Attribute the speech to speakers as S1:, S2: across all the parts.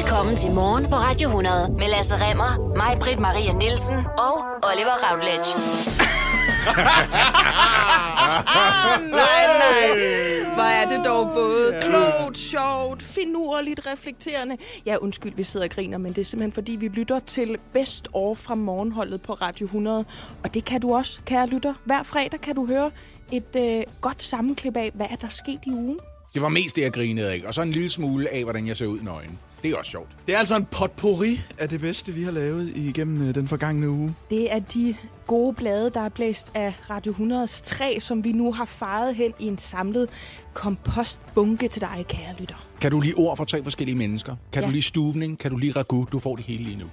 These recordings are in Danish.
S1: Velkommen til Morgen på Radio 100 med Lasse Remmer, mig, Britt Maria Nielsen og Oliver Routledge.
S2: Nej, nej. Hvor er det dog både klogt, sjovt, finurligt, reflekterende. Ja, undskyld, vi sidder og griner, men det er simpelthen fordi, vi lytter til Best År fra morgenholdet på Radio 100. Og det kan du også, kære lytter. Hver fredag kan du høre et øh, godt sammenklip af, hvad er der sket i ugen.
S3: Det var mest det, jeg grinede af. Og så en lille smule af, hvordan jeg ser ud nøgen. Det er også sjovt.
S4: Det er altså en potpourri af det bedste, vi har lavet igennem øh, den forgangne uge.
S2: Det er de gode blade, der er blæst af Radio 100's træ, som vi nu har faret hen i en samlet kompostbunke til dig, kære lytter.
S3: Kan du lige ord for tre forskellige mennesker? Kan
S2: Ja.
S3: du lige stuvning? Kan du lige ragu? Du får det hele lige nu.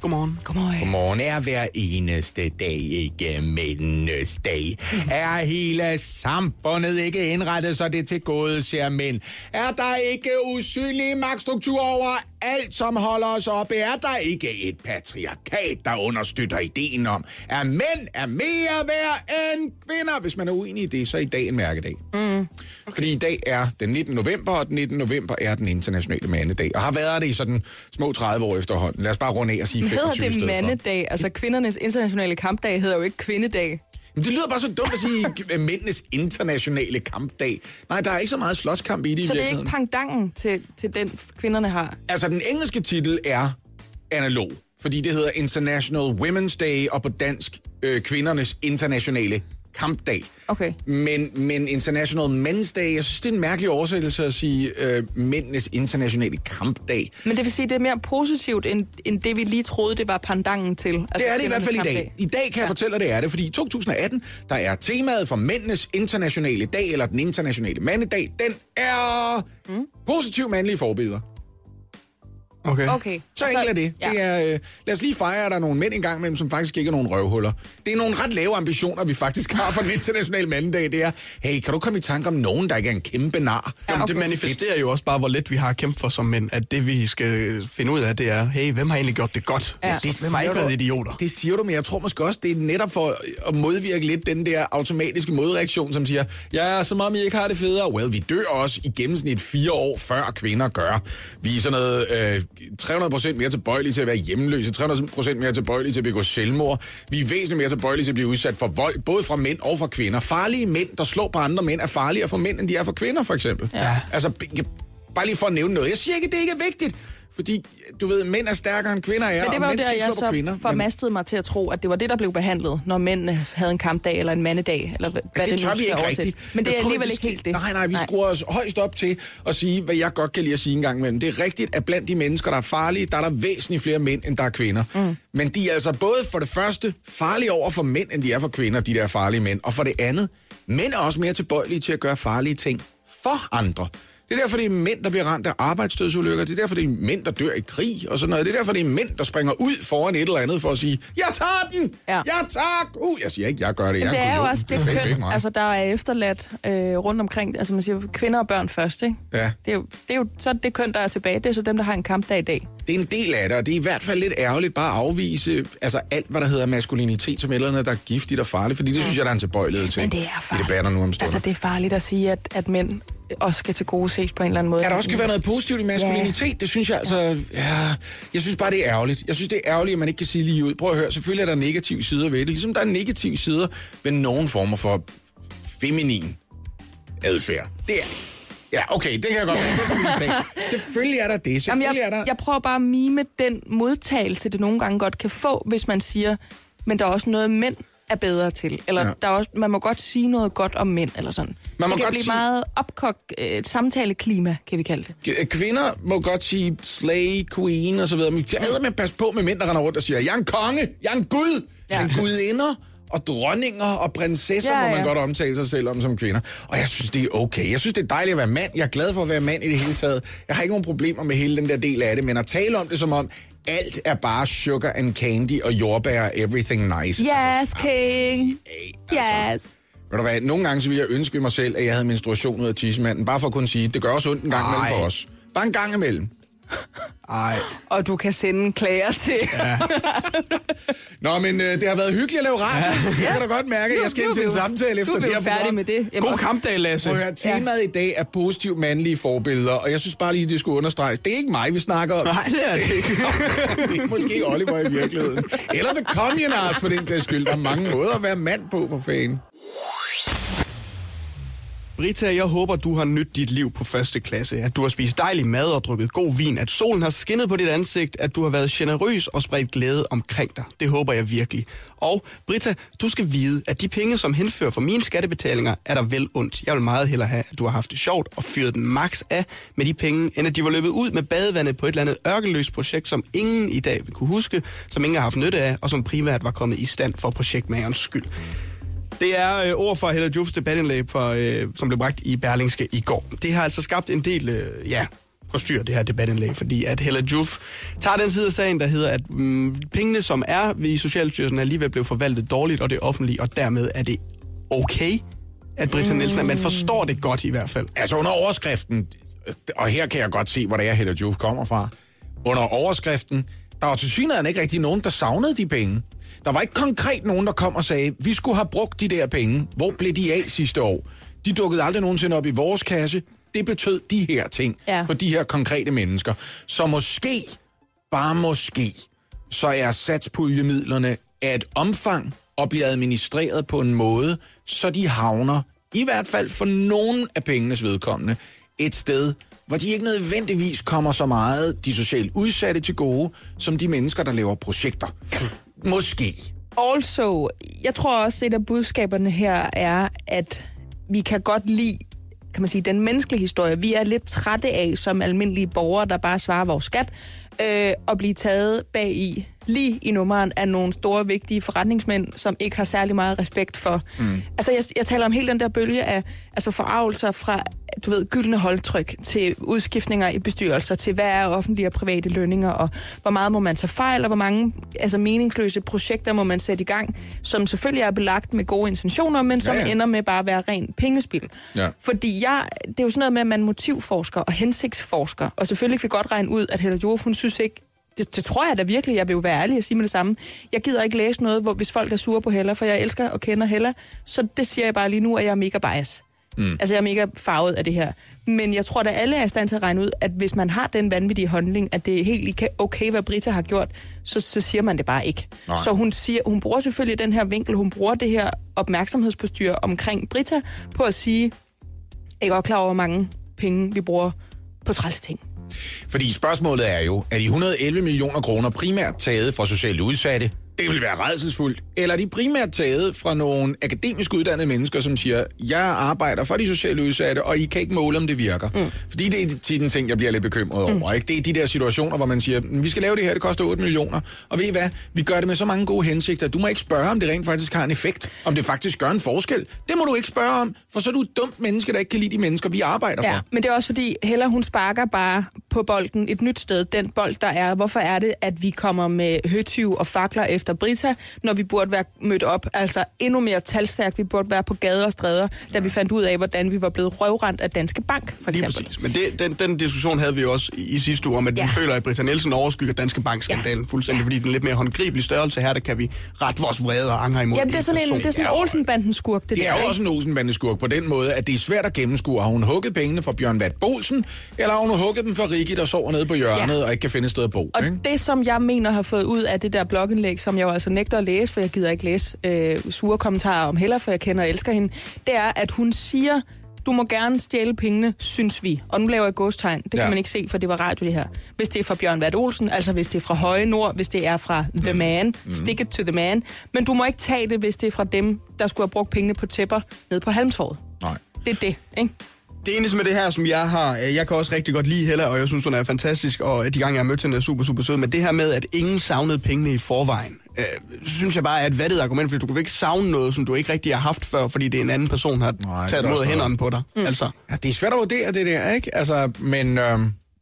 S4: Godmorgen.
S2: Godmorgen.
S3: Godmorgen er hver eneste dag ikke mændenes dag. Er hele samfundet ikke indrettet, så det til gode ser mænd? Er der ikke usynlige magtstrukturer over alt, som holder os oppe? Er der ikke et patriarkat, der understøtter ideen om, at mænd er mere værd end kvinder? Hvis man er uenig i det, så er i dag en mærkedag. Mm. Fordi i dag er den 19. november, og den 19. november er den internationale mandedag. Og har været det i sådan små 30 år efterhånden. Lad os bare runde af og sige
S2: Nu
S3: 25
S2: hedder det mandedag. Altså, kvindernes internationale kampdag hedder jo ikke kvindedag.
S3: Men det lyder bare så dumt at sige mændenes internationale kampdag. Nej, der er ikke så meget slåskamp i det i
S2: Så det er ikke
S3: virkeligheden.
S2: pangdangen til, til den, kvinderne har.
S3: Altså, den engelske titel er analog, fordi det hedder International Women's Day, og på dansk øh, kvindernes internationale kampdag.
S2: Okay.
S3: Men, men International Men's Day, jeg synes, det er en mærkelig oversættelse at sige øh, mændenes internationale kampdag.
S2: Men det vil sige, det er mere positivt, end, end det, vi lige troede, det var pandangen til. Altså,
S3: Det er det i hvert fald i dag. I dag kan jeg
S2: Ja.
S3: fortælle dig, det er det, fordi i 2018, der er temaet for mændenes internationale dag, eller den internationale mandedag, den er mm. positiv mandlige forbilleder.
S4: Okay.
S2: Okay.
S3: Så
S2: Altså,
S3: enkelt er det.
S2: Ja.
S3: det er, øh, lad os lige fejre, at der er nogle mænd engang imellem, som faktisk ikke er nogen røvhuller. Det er nogle ret lave ambitioner, vi faktisk har for den internationale mandedag. Det er, hey, kan du komme i tanke om nogen, der ikke er en kæmpe nar?
S4: Jamen,
S2: okay.
S4: Det manifesterer jo også bare, hvor let vi har at kæmpe for som mænd, at det vi skal finde ud af, det er, hey, hvem har egentlig gjort det godt?
S2: Ja.
S4: Det hvem har ikke været idioter?
S3: Det siger du, men jeg tror måske også, det er netop for at modvirke lidt den der automatiske modreaktion, som siger, ja, som om I ikke har det federe. Well, vi dør også i gennemsnit fire år før kvinder gør. Vi er sådan noget øh, 300% mere tilbøjelige til at være hjemløse, 300% mere tilbøjelige til at begå selvmord. Vi er væsentligt mere tilbøjelige til at blive udsat for vold, både fra mænd og fra kvinder. Farlige mænd, der slår på andre mænd, er farligere for mænd, end de er for kvinder, for eksempel. Ja. Altså, bare lige for at nævne noget. Jeg siger ikke, at det ikke er vigtigt, fordi, du ved, mænd er stærkere end kvinder er,
S2: Men det
S3: og
S2: var jo
S3: mænd
S2: der, jeg så
S3: kvinder.
S2: formastede mig til at tro, at det var det, der blev behandlet, når mænd havde en kampdag eller en mandedag, eller hvad
S3: Ja,
S2: det,
S3: det
S2: nu
S3: vi ikke rigtigt.
S2: Men det
S3: Jeg
S2: er
S3: tror,
S2: alligevel
S3: det
S2: ikke helt det.
S3: Nej, nej, vi skruer os højst op til at sige, hvad jeg godt kan lide at sige en gang imellem. Det er rigtigt, at blandt de mennesker, der er farlige, der er der væsentligt flere mænd, end der er kvinder. Mm. Men de er altså både for det første farlige over for mænd, end de er for kvinder, de der farlige mænd. Og for det andet, mænd er også mere tilbøjelige til at gøre farlige ting for andre. Det er derfor, det er mænd, der bliver ramt af arbejdsdødsulykker. Det er derfor, det er mænd, der dør i krig og sådan noget. Det er derfor, det er mænd, der springer ud foran et eller andet for at sige, jeg tager den!
S2: Ja.
S3: Jeg tager Uh, jeg siger ikke, jeg gør det.
S2: Men
S3: jeg
S2: det er jo også det køn, altså, der er efterladt øh, rundt omkring. Altså man siger kvinder og børn først, ikke?
S3: Ja.
S2: Det er, jo, det er jo så det køn, der er tilbage. Det er så dem, der har en kampdag i dag.
S3: Det er en del af det, og det er i hvert fald lidt ærgerligt bare at afvise altså alt, hvad der hedder maskulinitet som eller andet, der er giftigt og farligt, fordi det synes jeg, der er en tilbøjelighed til.
S2: Men det er
S3: I
S2: farligt.
S3: debatter nu om stunder.
S2: Altså det er farligt at sige, at, at mænd også skal til gode ses på en eller anden måde.
S3: At der også kan være noget positivt i maskulinitet, ja. det synes jeg altså... Ja, jeg synes bare, det er ærgerligt. Jeg synes, det er ærgerligt, at man ikke kan sige lige ud. Prøv at høre, selvfølgelig er der negative sider ved det. Ligesom der er negative sider ved nogen former for feminin adfærd. Det er... Ja, okay, det kan jeg godt. Det skal vi lige tage. Selvfølgelig er der det.
S2: Jamen,
S3: Selvfølgelig
S2: jeg,
S3: er der...
S2: jeg prøver bare at mime den modtagelse, det nogle gange godt kan få, hvis man siger, men der er også noget, mænd er bedre til. Eller
S3: Ja.
S2: ja. der er også, man må godt sige noget godt om mænd, eller sådan.
S3: Man må
S2: det kan
S3: godt
S2: blive
S3: sige-
S2: meget opkogt øh, samtaleklima, kan vi kalde det.
S3: K- Kvinder må godt sige slay, queen og så videre, men jeg ved, man passe på med mænd, der render rundt og siger, jeg er en konge, jeg er en gud, jeg er en
S2: Ja.
S3: gudinder, og dronninger og prinsesser
S2: Ja,
S3: ja, må man
S2: ja.
S3: godt omtale sig selv om som kvinder. Og jeg synes, det er okay. Jeg synes, det er dejligt at være mand. Jeg er glad for at være mand i det hele taget. Jeg har ikke nogen problemer med hele den der del af det, men at tale om det som om, alt er bare sugar and candy og jordbær everything nice.
S2: Yes,
S3: Altså,
S2: king.
S3: hey, altså,
S2: Yes.
S3: Ved du hvad, nogle gange så ville jeg ønske mig selv, at jeg havde menstruation ud af tissemanden, bare for at kunne sige, det gør også ondt en gang imellem
S4: Ej.
S3: for os. Bare en gang imellem.
S4: Ej.
S2: Og du kan sende klager til... Ja.
S3: Nå, men øh, det har været hyggeligt at lave radio. Ja. Jeg kan da godt mærke, at jeg skal ind til en samtale efter
S2: er
S3: det her program.
S2: med det. Jamen,
S4: God kampdag, Lasse.
S3: Prøv at temaet i dag er positivt mandlige forbilleder, og jeg synes bare lige, det skulle understreges. Det er ikke mig, vi snakker om.
S4: Nej, det er det ikke.
S3: det er måske Oliver i virkeligheden. Eller The Communards for den sags skyld. Der er mange måder at være mand på, for fanden.
S4: Brita, jeg håber, du har nydt dit liv på første klasse. At du har spist dejlig mad og drukket god vin. At solen har skinnet på dit ansigt. At du har været generøs og spredt glæde omkring dig. Det håber jeg virkelig. Og Brita, du skal vide, at de penge, som henfører for mine skattebetalinger, er der vel ondt. Jeg vil meget hellere have, at du har haft det sjovt og fyret den max af med de penge, end at de var løbet ud med badevandet på et eller andet ørkeløst projekt, som ingen i dag vil kunne huske, som ingen har haft nytte af, og som primært var kommet i stand for projektmagerens skyld. Det er øh, ord fra Hella Jufs debatindlæg, for, øh, som blev bragt i Berlingske i går. Det har altså skabt en del, øh, ja, styr, det her debatindlæg, fordi at Hella Juf tager den side af sagen, der hedder, at mm, pengene, som er ved Socialstyrelsen, alligevel blev forvaltet dårligt, og det offentlige, og dermed er det okay, at Britta Nielsen, at man forstår det godt i hvert fald.
S3: Altså under overskriften, og her kan jeg godt se, hvor det er, Hedda Juf kommer fra. Under overskriften, der var til synligheden ikke rigtig nogen, der savnede de penge. Der var ikke konkret nogen, der kom og sagde, vi skulle have brugt de der penge. Hvor blev de af sidste år? De dukkede aldrig nogensinde op i vores kasse. Det betød de her ting
S2: Ja.
S3: for de her konkrete mennesker. Så måske, bare måske, så er satspuljemidlerne af et omfang og bliver administreret på en måde, så de havner, i hvert fald for nogen af pengenes vedkommende, et sted, hvor de ikke nødvendigvis kommer så meget de socialt udsatte til gode, som de mennesker, der laver projekter. Måske.
S2: Also, jeg tror også, et af budskaberne her er, at vi kan godt lide kan man sige, den menneskelige historie. Vi er lidt trætte af, som almindelige borgere, der bare svarer vores skat, øh, at blive taget bag i, lige i nummeren af nogle store, vigtige forretningsmænd, som ikke har særlig meget respekt for. Mm. Altså, jeg, jeg taler om hele den der bølge af altså forarvelser fra, du ved, gyldne holdtryk til udskiftninger i bestyrelser, til hvad er offentlige og private lønninger, og hvor meget må man tage fejl, og hvor mange altså, meningsløse projekter må man sætte i gang, som selvfølgelig er belagt med gode intentioner, men som
S3: Ja,
S2: ja, ender med bare at være ren pengespil.
S3: Ja.
S2: Fordi jeg, det er jo sådan noget med, at man motivforsker og hensigtsforsker, og selvfølgelig kan vi godt regne ud, at Hella Jove, hun synes ikke, det, det tror jeg da virkelig, jeg vil jo være ærlig og sige med det samme. Jeg gider ikke læse noget, hvor, hvis folk er sure på Hella, for jeg elsker og kender Hella, så det siger jeg bare lige nu, at jeg er mega bias. Mm. Altså jeg er mega farvet af det her. Men jeg tror, at alle er i stand til at regne ud, at hvis man har den vanvittige handling, at det er helt okay, hvad Brita har gjort, så, så siger man det bare ikke.
S3: Nej.
S2: Så hun, siger, hun bruger selvfølgelig den her vinkel, hun bruger det her opmærksomhedspostyr omkring Brita på at sige, jeg er godt klar over, hvor mange penge vi bruger på træls ting.
S3: Fordi spørgsmålet er jo, er de 111 millioner kroner primært taget fra socialt udsatte? Det vil være redselsfuldt. Eller er de primært taget fra nogle akademisk uddannede mennesker, som siger, jeg arbejder for de socialt udsatte, og I kan ikke måle, om det virker. Mm. Fordi det er tit en ting, jeg bliver lidt bekymret over. Ikke? Det er de der situationer, hvor man siger, vi skal lave det her, det koster 8 millioner. Og ved I hvad, vi gør det med så mange gode hensigter. Du må ikke spørge, om det rent faktisk har en effekt. Om det faktisk gør en forskel. Det må du ikke spørge om, for så er du et dumt menneske, der ikke kan lide de mennesker, vi arbejder for.
S2: Ja, men det er også fordi, Hella hun sparker bare på bolden et nyt sted. Den bold, der er. Hvorfor er det, at vi kommer med høtyv og fakler efter Brita, når vi burde være mødt op? Altså endnu mere talstærkt. Vi burde være på gader og stræder, da vi fandt ud af, hvordan vi var blevet røvrendt af Danske Bank, for
S4: Lige
S2: eksempel.
S4: præcis. Men det, den, den diskussion havde vi jo også i, i sidste uge, om at ja.
S2: Ja.
S4: vi føler, at Britta Nielsen overskygger Danske Bank-skandalen ja. fuldstændig, fordi den er lidt mere håndgribelig størrelse her, der kan vi ret vores vrede og anger imod
S2: Jamen, det er sådan en,
S4: person.
S2: det er sådan en Olsenbanden skurk, det,
S3: Det
S2: der,
S3: er jo også en Olsenbandeskurk på den måde, at det er svært at gennemskue. Har hun hugget pengene fra Bjørn Vat Bolsen, eller har hun hugget dem fra Rikki, der sover nede på hjørnet ja.
S2: Ja.
S3: og ikke kan finde et sted at bo?
S2: Og
S3: ikke?
S2: det, som jeg mener har fået ud af det der blogindlæg, som jeg jo altså nægter at læse, for jeg gider ikke læse øh, sure kommentarer om heller, for jeg kender og elsker hende, det er, at hun siger, du må gerne stjæle pengene, synes vi. Og nu laver jeg godstegn. Det kan
S3: Ja.
S2: man ikke se, for det var radio det her. Hvis det er fra Bjørn Vat Olsen, altså hvis det er fra Høje Nord, hvis det er fra The Man, stick it to the man. Men du må ikke tage det, hvis det er fra dem, der skulle have brugt pengene på tæpper ned på Halmtorvet.
S3: Nej.
S2: Det er det, ikke?
S4: Det eneste med det her, som jeg har, øh, jeg kan også rigtig godt lide Hella, og jeg synes, hun er fantastisk, og de gange, jeg har mødt hende, er super, super sød. Men det her med, at ingen savnede pengene i forvejen, øh, synes jeg bare er et vattet argument, fordi du kan ikke savne noget, som du ikke rigtig har haft før, fordi det er en anden person, der
S3: Nej,
S4: har
S3: det
S4: taget noget. hænderne på dig. Mm. Altså,
S3: Ja, det er svært at vurdere det der, ikke? Altså, men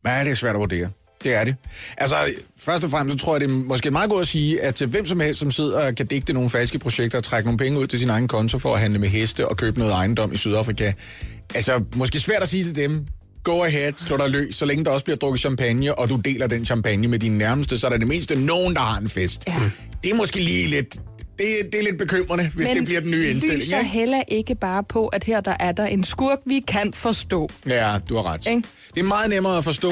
S3: hvad er det svært at vurdere? Det er det. Altså, først og fremmest så tror jeg, det er måske meget godt at sige, at til hvem som helst, som sidder og kan digte nogle falske projekter og trække nogle penge ud til sin egen konto for at handle med heste og købe noget ejendom i Sydafrika, altså, måske svært at sige til dem, go ahead, slå dig løs, så længe der også bliver drukket champagne, og du deler den champagne med dine nærmeste, så er der det mindste nogen, der har en fest.
S2: Ja.
S3: Det er måske lige lidt... Det, det er lidt bekymrende, hvis
S2: Men
S3: det bliver den nye indstilling.
S2: lyser
S3: Ikke?
S2: heller ikke bare på, at her der er der en skurk, vi kan forstå.
S3: Ja, du har ret.
S2: Ikke?
S3: Det er meget nemmere at forstå.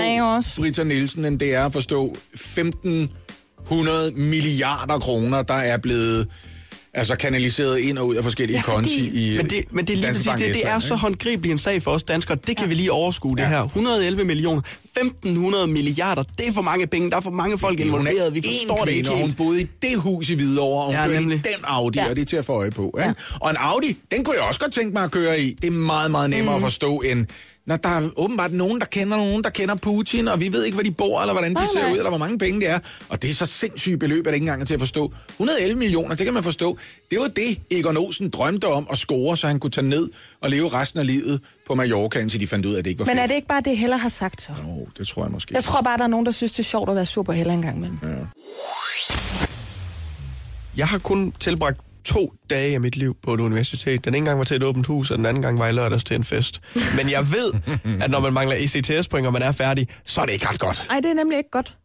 S3: Britta Nielsen, end det er at forstå 1500 milliarder kroner, der er blevet altså kanaliseret ind og ud af forskellige
S2: Ja,
S3: konti i
S4: Men det, men det er lige præcis det. Det er
S3: Estland,
S4: så håndgribelig en sag for os danskere. Det kan vi lige overskue, det her. 111 millioner, 1500 milliarder. Det er for mange penge. Der er for mange folk involveret. Vi forstår det ikke
S3: og hun
S4: helt.
S3: boede i det hus i Hvidovre, og hun
S4: Ja,
S3: ja, kørte
S4: nemlig.
S3: den Audi,
S2: Ja.
S3: ja. og det er til at få øje på. Ikke?
S2: Ja.
S3: Og en Audi, den kunne jeg også godt tænke mig at køre i. Det er meget, meget nemmere mm. at forstå end... Når der er åbenbart nogen, der kender nogen, der kender Putin, og vi ved ikke, hvor de bor, eller hvordan de
S2: Nej,
S3: ser
S2: nej.
S3: ud, eller hvor mange penge det er. Og det er så sindssygt beløb, at det ikke engang er til at forstå. 111 millioner, det kan man forstå. Det var det, Egon Olsen drømte om at score, så han kunne tage ned og leve resten af livet på Mallorca, indtil de fandt ud af, at det ikke var
S2: Men er
S3: fedt.
S2: det ikke bare det, Heller har sagt så?
S3: Oh, det tror jeg måske.
S2: Jeg tror bare, der er nogen, der synes, det er sjovt at være super Heller engang imellem. Ja.
S4: Jeg har kun tilbragt to dage af mit liv på et universitet. Den ene gang var til et åbent hus, og den anden gang var i lørdags til en fest. Men jeg ved, at når man mangler ECTS-point, og man er færdig, så er det ikke ret godt.
S2: Ej, det er nemlig ikke godt.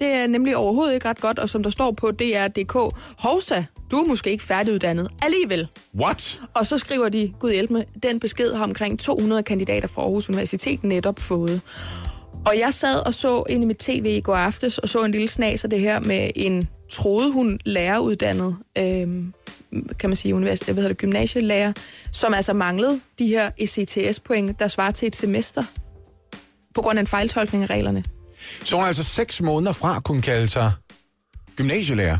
S2: Det er nemlig overhovedet ikke ret godt, og som der står på DR.dk, Hovsa, du er måske ikke færdiguddannet alligevel.
S3: What?
S2: Og så skriver de, gud hjælp med, den besked har omkring 200 kandidater fra Aarhus Universitet netop fået. Og jeg sad og så ind i mit tv i går aftes, og så en lille snas af det her med en, troede hun, læreruddannet, øh, kan man sige, univers- hvad hedder det, gymnasielærer, som altså manglede de her ECTS-point, der svarer til et semester, på grund af en fejltolkning af reglerne.
S3: Så hun er altså seks måneder fra at kunne kalde sig gymnasielærer.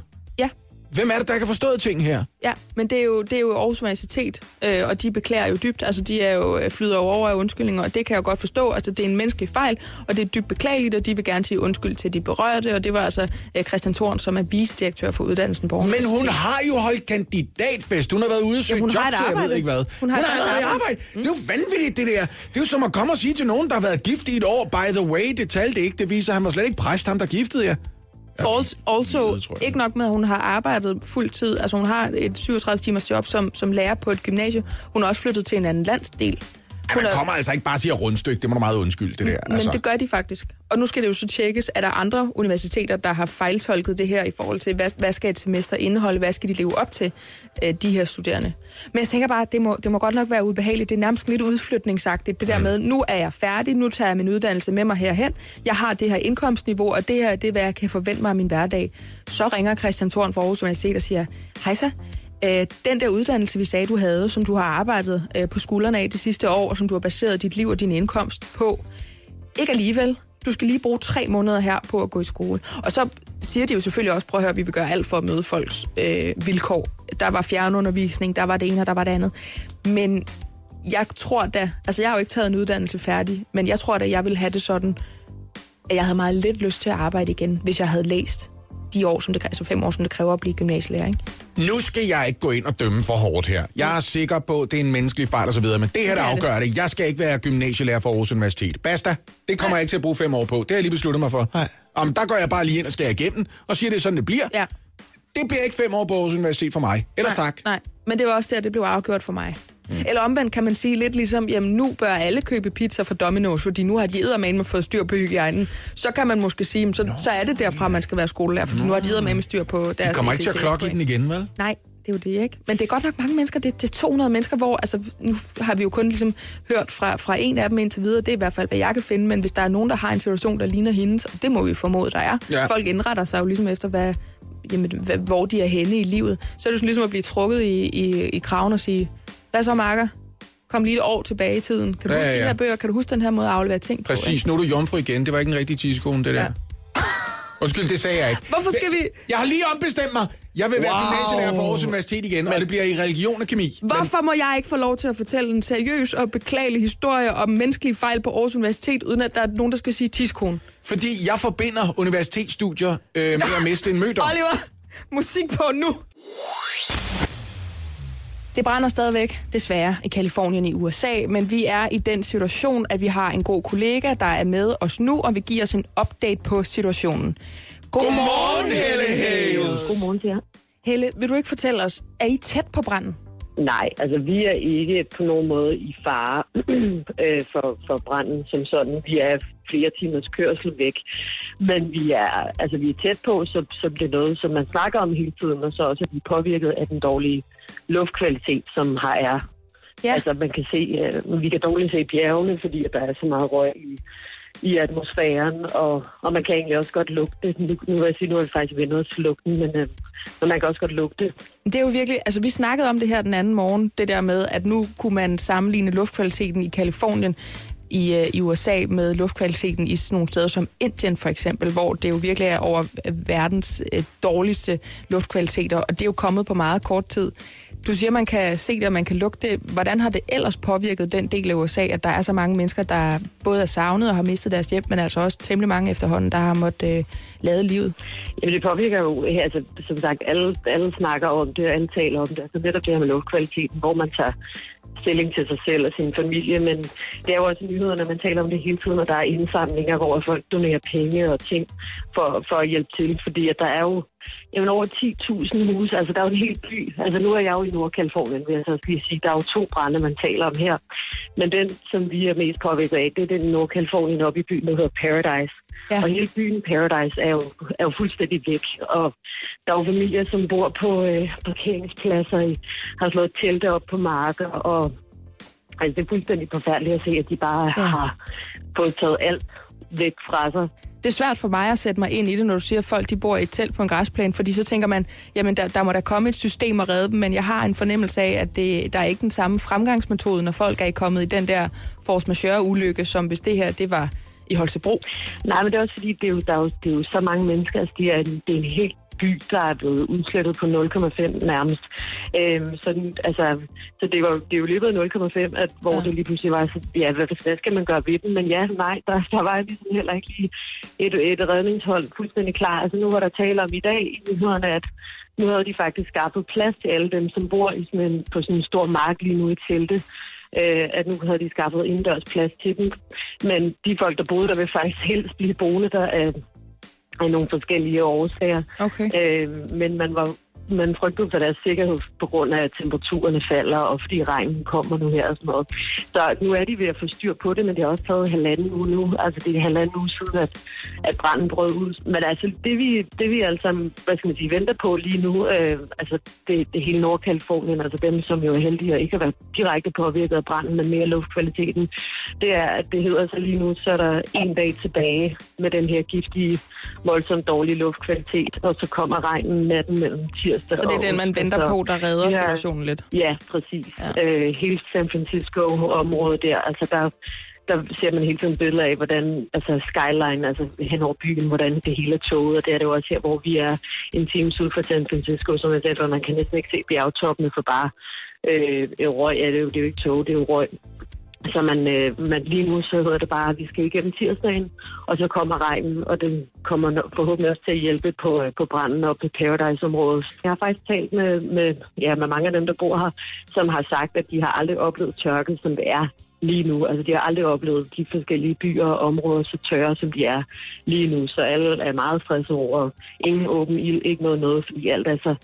S2: Ja,
S3: Hvem er det, der ikke har forstået ting her?
S2: Ja, men det er jo, det er jo Aarhus Universitet, øh, og de beklager jo dybt. Altså, de er jo øh, flyder jo over af undskyldninger, og det kan jeg jo godt forstå. Altså, det er en menneskelig fejl, og det er dybt beklageligt, og de vil gerne sige undskyld til de berørte, og det var altså øh, Christian Thorn, som er vicedirektør for uddannelsen på Aarhus
S3: Men hun har jo holdt kandidatfest. Hun har været ude og søge
S2: hun
S3: job,
S2: har
S3: så jeg ved ikke hvad.
S2: Hun har
S3: allerede i
S2: arbejde.
S3: arbejde. Mm. Det er jo vanvittigt, det der. Det er jo som at komme og sige til nogen, der har været gift i et år. By the way, det talte ikke. Det viser, at han var slet ikke præst, ham der giftede jer.
S2: Also, also ikke nok med, at hun har arbejdet fuld tid. Altså, hun har et 37 timers job som, som lærer på et gymnasium. Hun er også flyttet til en anden landsdel.
S3: Ja, man
S2: er-
S3: kommer altså ikke bare og siger rundstykke. Det må du meget undskylde, det der. Altså.
S2: Men det gør de faktisk. Og nu skal det jo så tjekkes, er der andre universiteter, der har fejltolket det her i forhold til, hvad, hvad skal et semester indeholde, hvad skal de leve op til, øh, de her studerende. Men jeg tænker bare, at det må, det må godt nok være ubehageligt. Det er nærmest lidt udflytningsagtigt, det der med, nu er jeg færdig, nu tager jeg min uddannelse med mig herhen, jeg har det her indkomstniveau, og det her det er, hvad jeg kan forvente mig af min hverdag. Så ringer Christian Thorn fra Aarhus Universitet og siger, hej så, Øh, den der uddannelse, vi sagde, du havde, som du har arbejdet øh, på skuldrene af det sidste år, og som du har baseret dit liv og din indkomst på, ikke alligevel. Du skal lige bruge tre måneder her på at gå i skole. Og så siger de jo selvfølgelig også, prøv at høre, vi vil gøre alt for at møde folks øh, vilkår. Der var fjernundervisning, der var det ene, og der var det andet. Men jeg tror da, altså jeg har jo ikke taget en uddannelse færdig, men jeg tror da, jeg ville have det sådan, at jeg havde meget lidt lyst til at arbejde igen, hvis jeg havde læst de år, som det, altså fem år, som det kræver at blive gymnasielærer. Ikke?
S3: Nu skal jeg ikke gå ind og dømme for hårdt her. Jeg er sikker på, at det er en menneskelig fejl og så videre, men det her, der
S2: er
S3: afgør det. Jeg skal ikke være gymnasielærer for Aarhus Universitet. Basta. Det kommer jeg ikke til at bruge fem år på. Det har jeg lige besluttet mig for.
S4: Nej.
S3: Om der går jeg bare lige ind og skærer igennem og siger, det er sådan, det bliver.
S2: Ja.
S3: Det bliver ikke fem år på Aarhus Universitet for mig. Ellers
S2: nej,
S3: tak.
S2: Nej, men det var også der, det blev afgjort for mig. Mm. Eller omvendt kan man sige lidt ligesom, jamen nu bør alle købe pizza fra Domino's, fordi nu har de eddermame fået styr på hygiejnen. Så kan man måske sige, jamen, så, så er det derfra, man skal være skolelærer, fordi nu har de eddermame styr på deres
S3: Jeg kommer ikke til at klokke i den igen, vel?
S2: Nej, det er jo det, ikke? Men det er godt nok mange mennesker. Det, det er 200 mennesker, hvor... Altså, nu har vi jo kun ligesom hørt fra, fra en af dem indtil videre. Det er i hvert fald, hvad jeg kan finde. Men hvis der er nogen, der har en situation, der ligner hendes, og det må vi jo formode, der er.
S3: Ja.
S2: Folk indretter sig jo ligesom efter, hvad, jamen, hvad, hvor de er henne i livet. Så er det sådan ligesom at blive trukket i, i, i kraven og sige, hvad så, Marker? Kom lige et år tilbage i tiden. Kan du
S3: Ja,
S2: huske
S3: ja,
S2: de her bøger? Kan du huske den her måde at aflevere ting på?
S3: Præcis. Nu er du jomfru igen. Det var ikke en rigtig tidskone, det der.
S2: Ja.
S3: Undskyld, det sagde jeg ikke.
S2: Hvorfor skal vi-
S3: Jeg har lige ombestemt mig. Jeg vil være
S4: Wow.
S3: gymnasielærer for Aarhus Universitet igen, og det bliver i religion og kemi.
S2: Hvorfor må jeg ikke få lov til at fortælle en seriøs og beklagelig historie om menneskelige fejl på Aarhus Universitet, uden at der er nogen, der skal sige tidskone?
S3: Fordi jeg forbinder universitetsstudier øh, med at miste en mødom.
S2: Oliver, musik på nu! Det brænder stadigvæk, desværre, i Kalifornien i USA, men vi er i den situation, at vi har en god kollega, der er med os nu, og vil give os en update på situationen.
S3: Godmorgen, Helle Hales.
S5: Godmorgen til jer.
S2: Helle, vil du ikke fortælle os, er I tæt på branden?
S5: Nej, altså vi er ikke på nogen måde i fare øh, for, for branden som sådan. Vi er flere timers kørsel væk, men vi er, altså, vi er tæt på, så, så det er noget, som man snakker om hele tiden, og så også er vi påvirket af den dårlige luftkvalitet, som har er.
S2: Ja.
S5: Altså man kan se, øh, vi kan dårligt se bjergene, fordi at der er så meget røg i, i atmosfæren, og, og man kan egentlig også godt lugte det. Nu, nu vil jeg sige, nu har vi faktisk vendt os til lugten, men, øh, men man kan også godt lugte.
S2: Det er jo virkelig, altså vi snakkede om det her den anden morgen, det der med, at nu kunne man sammenligne luftkvaliteten i Kalifornien i, øh, i USA med luftkvaliteten i sådan nogle steder som Indien for eksempel, hvor det jo virkelig er over verdens øh, dårligste luftkvaliteter, og det er jo kommet på meget kort tid. Du siger, man kan se det, og man kan lugte det. Hvordan har det ellers påvirket den del af USA, at der er så mange mennesker, der både er savnet og har mistet deres hjem, men altså også temmelig mange efterhånden, der har måttet øh, lade livet?
S5: Jamen det påvirker jo, altså som sagt, alle, alle snakker om det og alle taler om det. Altså netop det her med luftkvaliteten, hvor man tager stilling til sig selv og sin familie, men det er jo også nyheder, når man taler om det hele tiden, og der er indsamlinger, hvor folk donerer penge og ting for, for at hjælpe til, fordi at der er jo jamen over 10.000 huse, altså der er jo en hel by. Altså nu er jeg jo i Nordkalifornien, vil jeg så lige sige. Der er jo to brænde, man taler om her. Men den, som vi er mest påvirket af, det er den Nordkalifornien oppe i byen, der hedder Paradise. Ja. Og hele byen Paradise er jo, er jo fuldstændig væk. Og der er jo familier, som bor på øh, parkeringspladser, i, har slået telte op på marker. Og altså, det er fuldstændig forfærdeligt at se, at de bare ja. har fået taget alt væk fra sig.
S2: Det er svært for mig at sætte mig ind i det, når du siger, at folk de bor i et telt på en græsplæne, fordi så tænker man, jamen der, der må der komme et system og redde dem, men jeg har en fornemmelse af, at det, der er ikke den samme fremgangsmetode, når folk er kommet i den der force majeure-ulykke, som hvis det her, det var i Holstebro.
S5: Nej, men det er også fordi, det er jo, der er jo, det er jo så mange mennesker, altså det er, en, det er en helt by, der er blevet udslettet på 0,5 nærmest. Øhm, så, den, altså, så det, var, det er jo løbet af 0,5, at, hvor ja. det lige pludselig var, så, ja, hvad, hvad skal man gøre ved den? Men ja, nej, der, der var ligesom heller ikke lige et, et redningshold fuldstændig klar. Altså nu var der tale om i dag i nyhederne, at nu havde de faktisk skaffet plads til alle dem, som bor i sådan en, på sådan en stor mark lige nu i telte. Øh, at nu havde de skaffet indendørs plads til dem. Men de folk, der boede der, vil faktisk helst blive boende der af, af nogle forskellige årsager.
S2: Okay.
S5: Øh, men man var man frygtede for deres sikkerhed på grund af, at temperaturerne falder, og fordi regnen kommer nu her og sådan noget. Så nu er de ved at få styr på det, men det har også taget halvanden uge nu. Altså det er halvanden uge siden, at, at branden brød ud. Men altså det vi, det vi altså, hvad skal man sige, venter på lige nu, øh, altså det, det hele Nordkalifornien, altså dem, som jo er heldige og ikke har været direkte påvirket af branden, men mere luftkvaliteten, det er, at det hedder så lige nu, så er der en dag tilbage med den her giftige, voldsomt dårlige luftkvalitet, og så kommer regnen natten mellem tirsdag
S2: Så det er den, man venter på, der redder ja, situationen lidt?
S5: Ja, præcis. Ja. Øh, hele San Francisco-området der, altså der, der ser man hele tiden billeder af, hvordan altså skyline, altså hen over byen, hvordan det hele er toget, og det er det jo også her, hvor vi er en time syd for San Francisco, som jeg sagde, hvor man kan næsten ikke se bjergtoppene for bare øh, røg. Ja, det er, jo, det er jo ikke tog, det er jo røg. Så man, øh, man lige nu så hedder det bare, at vi skal igennem tirsdagen, og så kommer regnen, og den kommer forhåbentlig også til at hjælpe på, øh, på branden op på Paradise-området. Jeg har faktisk talt med, med, ja, med mange af dem, der bor her, som har sagt, at de har aldrig oplevet tørke, som det er lige nu. Altså, de har aldrig oplevet de forskellige byer og områder så tørre, som de er lige nu. Så alle er meget stress over ingen åben ild, ikke noget noget, fordi alt er så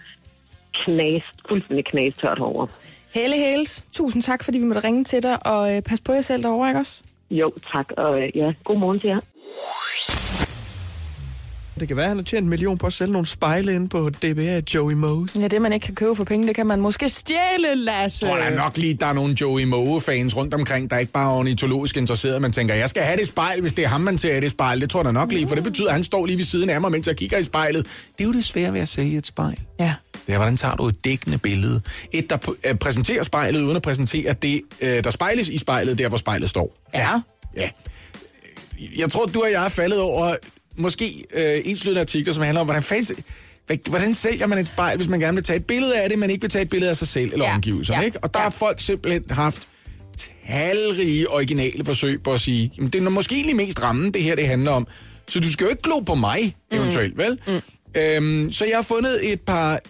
S5: knast, fuldstændig knastørt over.
S2: Helle Hales, tusind tak, fordi vi måtte ringe til dig, og øh, pas på jer selv derovre, ikke også?
S5: Jo, tak, og øh, ja, god morgen til jer.
S4: Det kan være, at han har tjent en million på at sælge nogle spejle inde på DBA Joey Moe.
S2: Ja, det man ikke kan købe for penge, det kan man måske stjæle, Lasse.
S3: Jeg tror der nok lige, der er nogle Joey Moe-fans rundt omkring, der er ikke bare er ornitologisk interesseret, man tænker, jeg skal have det spejl, hvis det er ham, man ser i det spejl. Det tror jeg nok lige, for det betyder, at han står lige ved siden af mig, mens jeg kigger i spejlet. Det er jo det svære ved at sælge et spejl.
S2: Ja.
S3: Det er, hvordan tager du et dækkende billede? Et, der p- øh, præsenterer spejlet, uden at præsentere det, øh, der spejles i spejlet, der hvor spejlet står.
S2: Ja.
S3: Ja. Jeg tror, du og jeg er faldet over måske øh, enslydende artikler, som handler om, hvordan, fans, hvordan sælger man et spejl, hvis man gerne vil tage et billede af det, men ikke vil tage et billede af sig selv eller
S2: Ja.
S3: omgivelserne.
S2: Ja.
S3: Ikke? Og der
S2: Ja.
S3: har folk simpelthen haft talrige originale forsøg på at sige, jamen, det er måske egentlig mest ramme, det her det handler om. Så du skal jo ikke glo på mig, eventuelt, mm. vel? Mm. Øhm, så jeg har fundet et par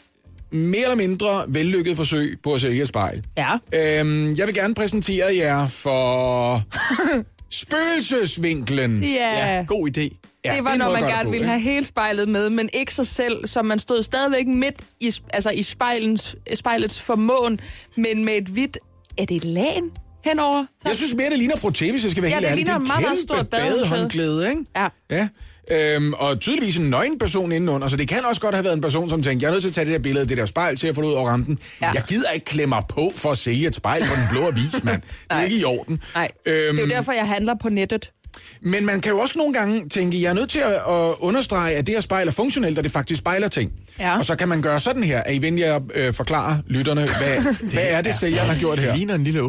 S3: mere eller mindre vellykkede forsøg på at sælge et spejl.
S2: Ja.
S3: Øhm, jeg vil gerne præsentere jer for spøgelsesvinklen.
S2: Ja.
S4: Ja, god idé.
S3: Ja,
S2: det
S3: det
S2: var,
S3: en
S2: når man
S3: det
S2: gerne ville have hele spejlet med, men ikke sig selv, så man stod stadigvæk midt i, altså i spejlens, spejlets formåen, men med et hvidt, er det et lagen henover? Så,
S3: Jeg synes mere, det ligner frotté, hvis jeg skal være
S2: Ja,
S3: helt
S2: det
S3: ærlig.
S2: ligner
S3: er
S2: et meget, meget stort badehåndklæde,
S3: ikke?
S2: Ja.
S3: Ja. Øhm, og tydeligvis en nøgen person indenunder, så det kan også godt have været en person, som tænkte, jeg er nødt til at tage det der billede af det der spejl til at få det ud over rampen. Ja. Jeg gider ikke klemme mig på for at sælge et spejl på den blå avis, mand. Det er ikke i orden.
S2: Nej,
S3: Øhm,
S2: det er jo derfor, jeg handler på nettet.
S3: Men man kan jo også nogle gange tænke, jeg er nødt til at, at understrege, at det her spejl er funktionelt, og det faktisk spejler ting.
S2: Ja.
S3: Og så kan man gøre sådan her. Er I venlige at øh, forklare lytterne, hvad, hvad er det, sælgeren har gjort her?
S4: Det ligner en lille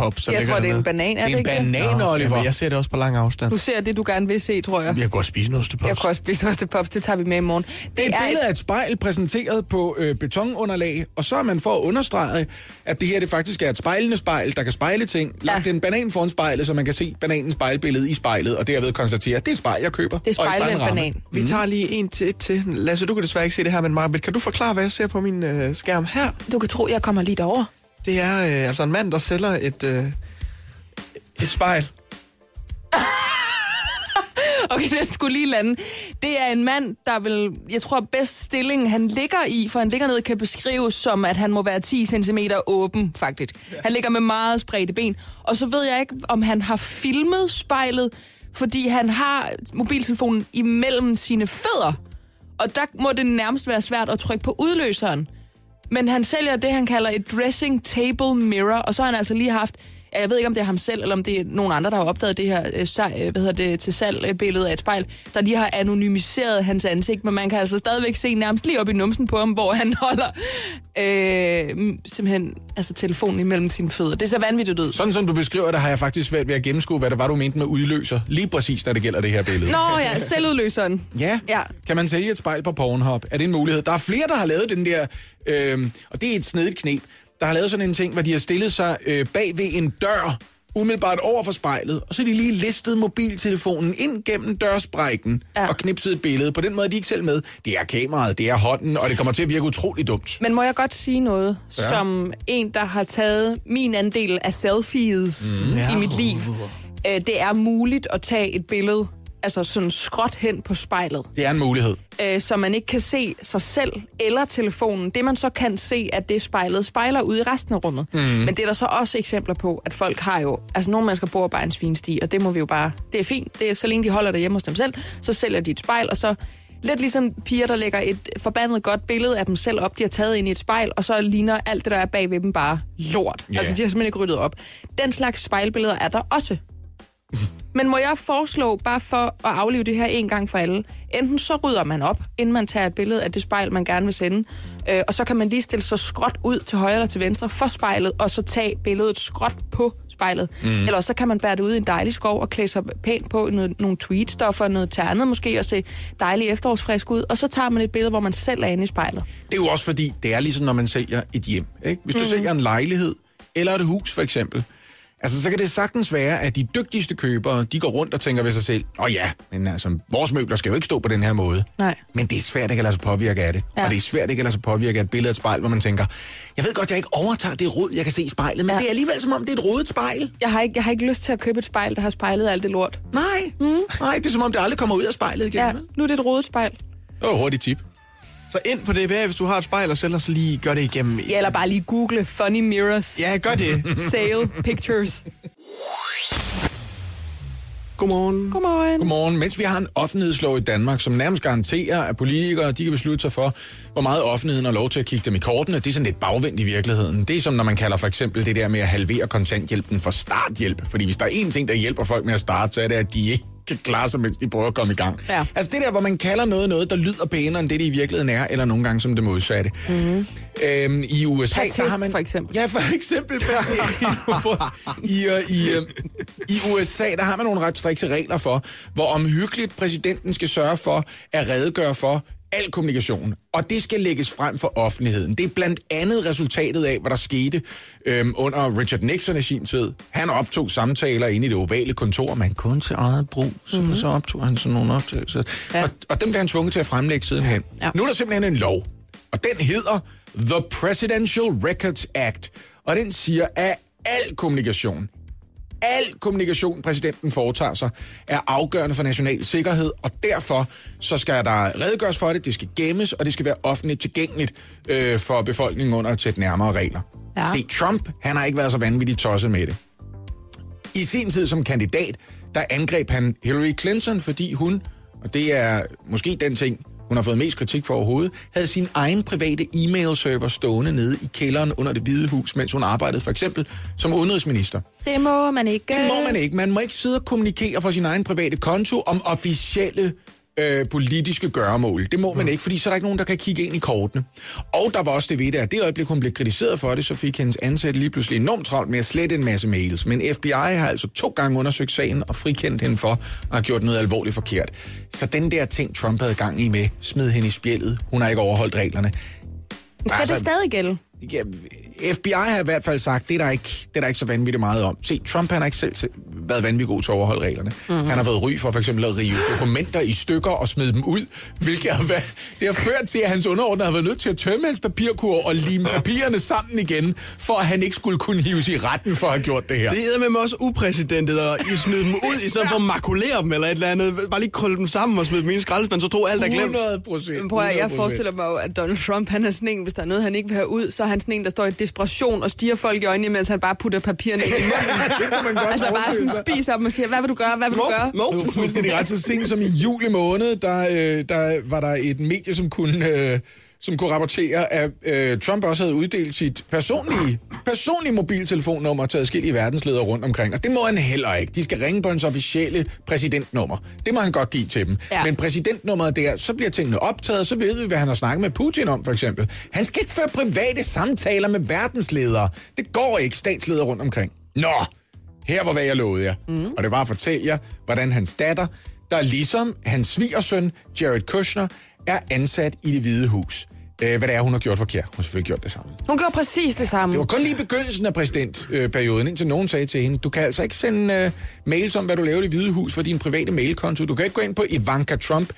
S4: ostepop, så
S2: Jeg tror, det er en banan, er
S3: Det
S2: det,
S3: er
S2: ikke
S3: en
S2: det?
S3: banan,
S4: Nå,
S3: Oliver.
S4: jamen, jeg ser det også på lang afstand.
S2: Du ser det, du gerne vil se, tror jeg.
S4: Jeg kan godt spise en ostepop.
S2: Jeg kan også spise pops, det tager vi med i morgen.
S3: Det er et billede af et spejl præsenteret på øh, betonunderlag, og så er man for at understrege, at det her det faktisk er et spejlende spejl, der kan spejle ting. Lagt
S2: Ja.
S3: en banan foran spejlet, så man kan se bananens spejlbillede i spejlet, og derved konstatere, at det er et spejl, jeg køber.
S2: Det er spejlet en banan.
S4: Vi tager lige en til, til. Lasse, du kan desværre ikke se det her, men Marbet, kan du forklare, hvad jeg ser på min øh, skærm her?
S2: Du kan tro, jeg kommer lige derover.
S4: Det er øh, altså en mand, der sælger et, øh, et spejl.
S2: Okay, den skulle lige lande. Det er en mand, der vil, jeg tror, bedst stilling han ligger i, for han ligger ned, kan beskrives som, at han må være 10 cm åben, faktisk. Han ligger med meget spredte ben. Og så ved jeg ikke, om han har filmet spejlet, fordi han har mobiltelefonen imellem sine fødder. Og der må det nærmest være svært at trykke på udløseren. Men han sælger det, han kalder et dressing table mirror, og så har han altså lige haft, jeg ved ikke, om det er ham selv, eller om det er nogen andre, der har opdaget det her øh, øh, hvad hedder det, til salg billede af et spejl, der lige har anonymiseret hans ansigt, men man kan altså stadigvæk se nærmest lige op i numsen på ham, hvor han holder øh, simpelthen altså, telefonen imellem sine fødder. Det ser vanvittigt ud.
S3: Sådan som du beskriver det, har jeg faktisk svært ved at gennemskue, hvad det var, du mente med udløser. Lige præcis, når det gælder det her billede.
S2: Nå ja, selvudløseren.
S3: Ja.
S2: Ja.
S3: Kan man sælge et spejl på Pornhub? Er det en mulighed? Der er flere, der har lavet den der, øh, og det er et snedigt knep, der har lavet sådan en ting, hvor de har stillet sig øh, bag ved en dør, umiddelbart over for spejlet, og så har de lige listet mobiltelefonen ind gennem dørsprækken ja. Og knipset et billede. På den måde er de ikke selv med. Det er kameraet, det er hånden, og det kommer til at virke utrolig dumt.
S2: Men må jeg godt sige noget,
S3: Ja.
S2: ja. som en, der har taget min andel af selfies mm. i mit liv. Øh, det er muligt at tage et billede, altså sådan skråt hen på spejlet,
S3: Det er en mulighed.
S2: øh, så man ikke kan se sig selv eller telefonen. Det man så kan se, at det spejlet spejler ud i resten af rummet. Mm. Men det er der så også eksempler på, at folk har jo, altså nogle mennesker bor bare en svinstige, og det må vi jo bare, det er fint, det er, så længe de holder det hjemme hos dem selv, så sælger de et spejl, og så Lidt ligesom piger, der lægger et forbandet godt billede af dem selv op, de har taget ind i et spejl, og så ligner alt det, der er bag ved dem, bare lort.
S3: Ja.
S2: Altså, de har simpelthen ikke ryddet op. Den slags spejlbilleder er der også. Men må jeg foreslå, bare for at aflive det her en gang for alle, enten så rydder man op, inden man tager et billede af det spejl, man gerne vil sende, øh, og så kan man lige stille sig skråt ud til højre eller til venstre for spejlet, og så tage billedet skråt på spejlet. Mm. Eller så kan man bære det ud i en dejlig skov og klæde sig pænt på noget, nogle tweetstoffer, noget ternet måske, og se dejlig efterårsfrisk ud, og så tager man et billede, hvor man selv er inde i spejlet.
S3: Det er jo også fordi, det er ligesom, når man sælger et hjem. Ikke? Hvis du mm. sælger en lejlighed, eller et hus for eksempel, altså, så kan det sagtens være, at de dygtigste købere, de går rundt og tænker ved sig selv, åh oh ja, men altså, vores møbler skal jo ikke stå på den her måde.
S2: Nej.
S3: Men det er svært ikke at lade sig påvirke af det. Ja. Og det er svært ikke at lade sig påvirke af et billede af et spejl, hvor man tænker, jeg ved godt, jeg ikke overtager det rod, jeg kan se i spejlet, men ja. Det er alligevel som om, det er et rodet spejl.
S2: Jeg har, ikke, jeg har ikke lyst til at købe et spejl, der har spejlet alt det lort.
S3: Nej, mm. nej, det er som om, det aldrig kommer ud af spejlet igen.
S2: Ja, nu er det et rodet spejl.
S3: Det var hurtigt tip.
S4: Så ind på DBA, hvis du har et spejl, og sælger, så lige gør det igennem.
S2: Ja, eller bare lige google funny mirrors.
S4: Ja, gør det.
S2: Sale pictures.
S4: Godmorgen.
S2: Godmorgen.
S3: Godmorgen. Mens vi har en offentlighedslov i Danmark, som nærmest garanterer, at politikere de kan beslutte sig for, hvor meget offentligheden har lov til at kigge dem i kortene, det er sådan lidt bagvendt i virkeligheden. Det er som når man kalder for eksempel det der med at halvere kontanthjælpen for starthjælp. Fordi hvis der er én ting, der hjælper folk med at starte, så er det, at de ikke kan klare sig, mens de prøver at komme i gang.
S2: Ja.
S3: Altså det der, hvor man kalder noget noget, der lyder pænere end det, det i virkeligheden er, eller nogle gange som det modsatte. Mm-hmm. Øhm, I USA,
S2: Paté,
S3: der har man...
S2: for eksempel.
S3: Ja, for eksempel. Paté. I, uh, i, uh, I USA, der har man nogle ret strikse regler for, hvor omhyggeligt præsidenten skal sørge for at redegøre for al kommunikation, og det skal lægges frem for offentligheden. Det er blandt andet resultatet af, hvad der skete øhm, under Richard Nixon i sin tid. Han optog samtaler inde i det ovale kontor, men kun til eget brug. Så, mm-hmm. så optog han sådan nogle optagelser. Ja. Og, og dem blev han tvunget til at fremlægge sidenhen.
S2: Ja.
S3: Nu er der simpelthen en lov, og den hedder The Presidential Records Act, og den siger, at al kommunikation, Al kommunikation, præsidenten foretager sig, er afgørende for national sikkerhed, og derfor så skal der redegøres for det, det skal gemmes, og det skal være offentligt tilgængeligt øh, for befolkningen under sætte nærmere regler.
S2: Ja.
S3: Se, Trump, han har ikke været så vanvittigt tosset med det. I sin tid som kandidat, der angreb han Hillary Clinton, fordi hun, og det er måske den ting, hun har fået mest kritik for overhovedet, havde sin egen private e-mail-server stående nede i kælderen under det hvide hus, mens hun arbejdede for eksempel som udenrigsminister.
S2: Det må man ikke.
S3: Det må man ikke. Man må ikke sidde og kommunikere fra sin egen private konto om officielle øh, politiske gøremål. Det må man ikke, fordi så er der ikke nogen, der kan kigge ind i kortene. Og der var også det ved det, at det øjeblik, hun blev kritiseret for det, så fik hendes ansatte lige pludselig enormt travlt med at slette en masse mails. Men FBI har altså to gange undersøgt sagen og frikendt hende for at have gjort noget alvorligt forkert. Så den der ting, Trump havde gang i med, smed hende i spjældet. Hun har ikke overholdt reglerne.
S2: Skal
S3: Altså-
S2: det stadig gælde?
S3: Ja, FBI har i hvert fald sagt, det er der ikke, det er der ikke så vanvittigt meget om. Se, Trump han har ikke selv til- været vanvittigt god til at overholde reglerne. Mm-hmm. Han har været ry for for eksempel at rive dokumenter i stykker og smide dem ud, hvilket har været, det har ført til, at hans underordnede har været nødt til at tømme hans papirkur og lime papirerne sammen igen, for at han ikke skulle kunne hives i retten for at have gjort det her.
S4: Det er med også upræsidentet, og I smide dem ud, i stedet for at makulere dem eller et eller andet. Bare lige krølle dem sammen og smide dem i en skraldespand, så tror alt er glemt.
S3: 100 procent.
S2: Men prøv at, jeg forestiller mig jo, at Donald Trump, han er sådan en, hvis der er noget, han ikke vil have ud, så han sådan en, der står i desperation og stiger folk i øjnene, mens han bare putter papirerne ind i munden. altså bare sådan spiser dem og siger, hvad vil du gøre, hvad vil du gøre?
S4: Nå,
S3: Det var fuldstændig ret så sent som i juli måned, der, øh, der var der et medie, som kunne, øh, som kunne rapportere, at øh, Trump også havde uddelt sit personlige, personlige mobiltelefonnummer til adskillige verdensledere rundt omkring. Og det må han heller ikke. De skal ringe på hans officielle præsidentnummer. Det må han godt give til dem.
S2: Ja.
S3: Men præsidentnummeret der, så bliver tingene optaget, så ved vi, hvad han har snakket med Putin om, for eksempel. Han skal ikke føre private samtaler med verdensledere. Det går ikke statsledere rundt omkring. Nå, her var hvad jeg lovede jer. Mm. Og det var at fortælle jer, hvordan hans datter, der ligesom hans svigersøn, Jared Kushner, er ansat i det hvide hus. Øh, hvad det er, hun har gjort forkert. Hun har selvfølgelig gjort det samme.
S2: Hun gjorde præcis det samme.
S3: Det var kun lige begyndelsen af præsidentperioden, indtil nogen sagde til hende, du kan altså ikke sende øh, mails om, hvad du laver i det hvide hus for din private mailkonto. Du kan ikke gå ind på Ivanka Trump,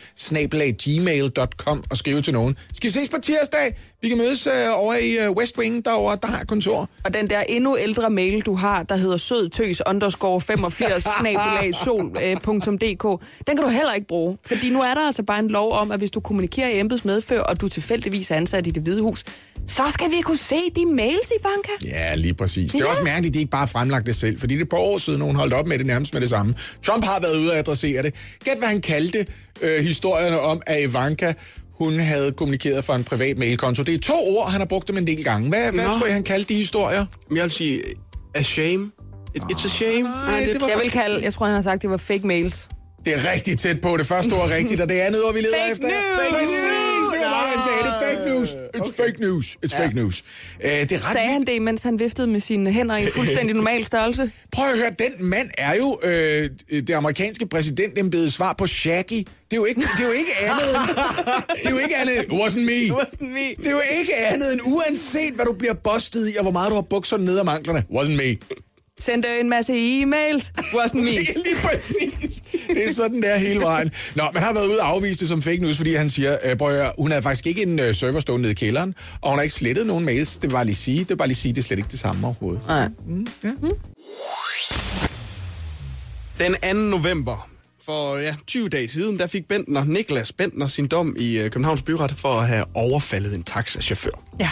S3: gmail.com og skrive til nogen. Skal vi ses på tirsdag? Vi kan mødes øh, over i øh, West Wing, derovre, der har kontor.
S2: Og den der endnu ældre mail, du har, der hedder sødtøs underscore 85 snabelag sol.dk, den kan du heller ikke bruge. Fordi nu er der altså bare en lov om, at hvis du kommunikerer i embeds medfør, og du tilfældigvis er ansat i det hvide hus, så skal vi kunne se de mails, Ivanka.
S3: Ja, lige præcis. Det er
S2: Ja.
S3: også mærkeligt, at de ikke bare har fremlagt det selv, fordi det er et par år siden, nogen holdt op med det nærmest med det samme. Trump har været ude at adressere det. Gæt, hvad han kaldte øh, historierne om, at Ivanka hun havde kommunikeret fra en privat mailkonto. Det er to ord, han har brugt dem en del gange. Hvad, hvad tror I, han kaldte de historier?
S4: Jeg vil sige, a shame. It, it's a shame.
S3: Nej, det var
S2: Jeg vil kalde, jeg tror, han har sagt, det var fake mails.
S3: Det er rigtig tæt på. Det første ord er rigtigt, og det andet ord, vi leder
S2: Fake
S3: efter.
S2: news!
S3: Præcis, det var bare, han sagde. Det er fake news. It's fake news. It's fake news. Øh, det er ret
S2: Sagde han det, mens han viftede med sine hænder i en fuldstændig normal størrelse?
S3: Prøv at høre, den mand er jo øh, det amerikanske præsidentembede svar på Shaggy. Det er jo ikke, det er jo ikke andet end, det er jo ikke andet end, wasn't me.
S2: Wasn't me.
S3: Det er jo ikke andet end, uanset hvad du bliver bustet i, og hvor meget du har bukserne ned ad manglerne, wasn't me.
S2: Sendte en masse e-mails. Wasn't me.
S3: Lige præcis. Det er sådan der hele vejen. Nå, men han har været ude og afvise det som fake news, fordi han siger, øh, hun havde faktisk ikke en øh, server stående nede i kælderen, og hun har ikke slettet nogen mails. Det bare lige sige, det bare lige sige, det er slet ikke det samme overhovedet.
S2: Nej.
S4: Den 2. november, for ja, 20 dage siden, der fik Bentner, Niklas Bentner sin dom i øh, Københavns Byret for at have overfaldet en taxachauffør.
S2: Ja.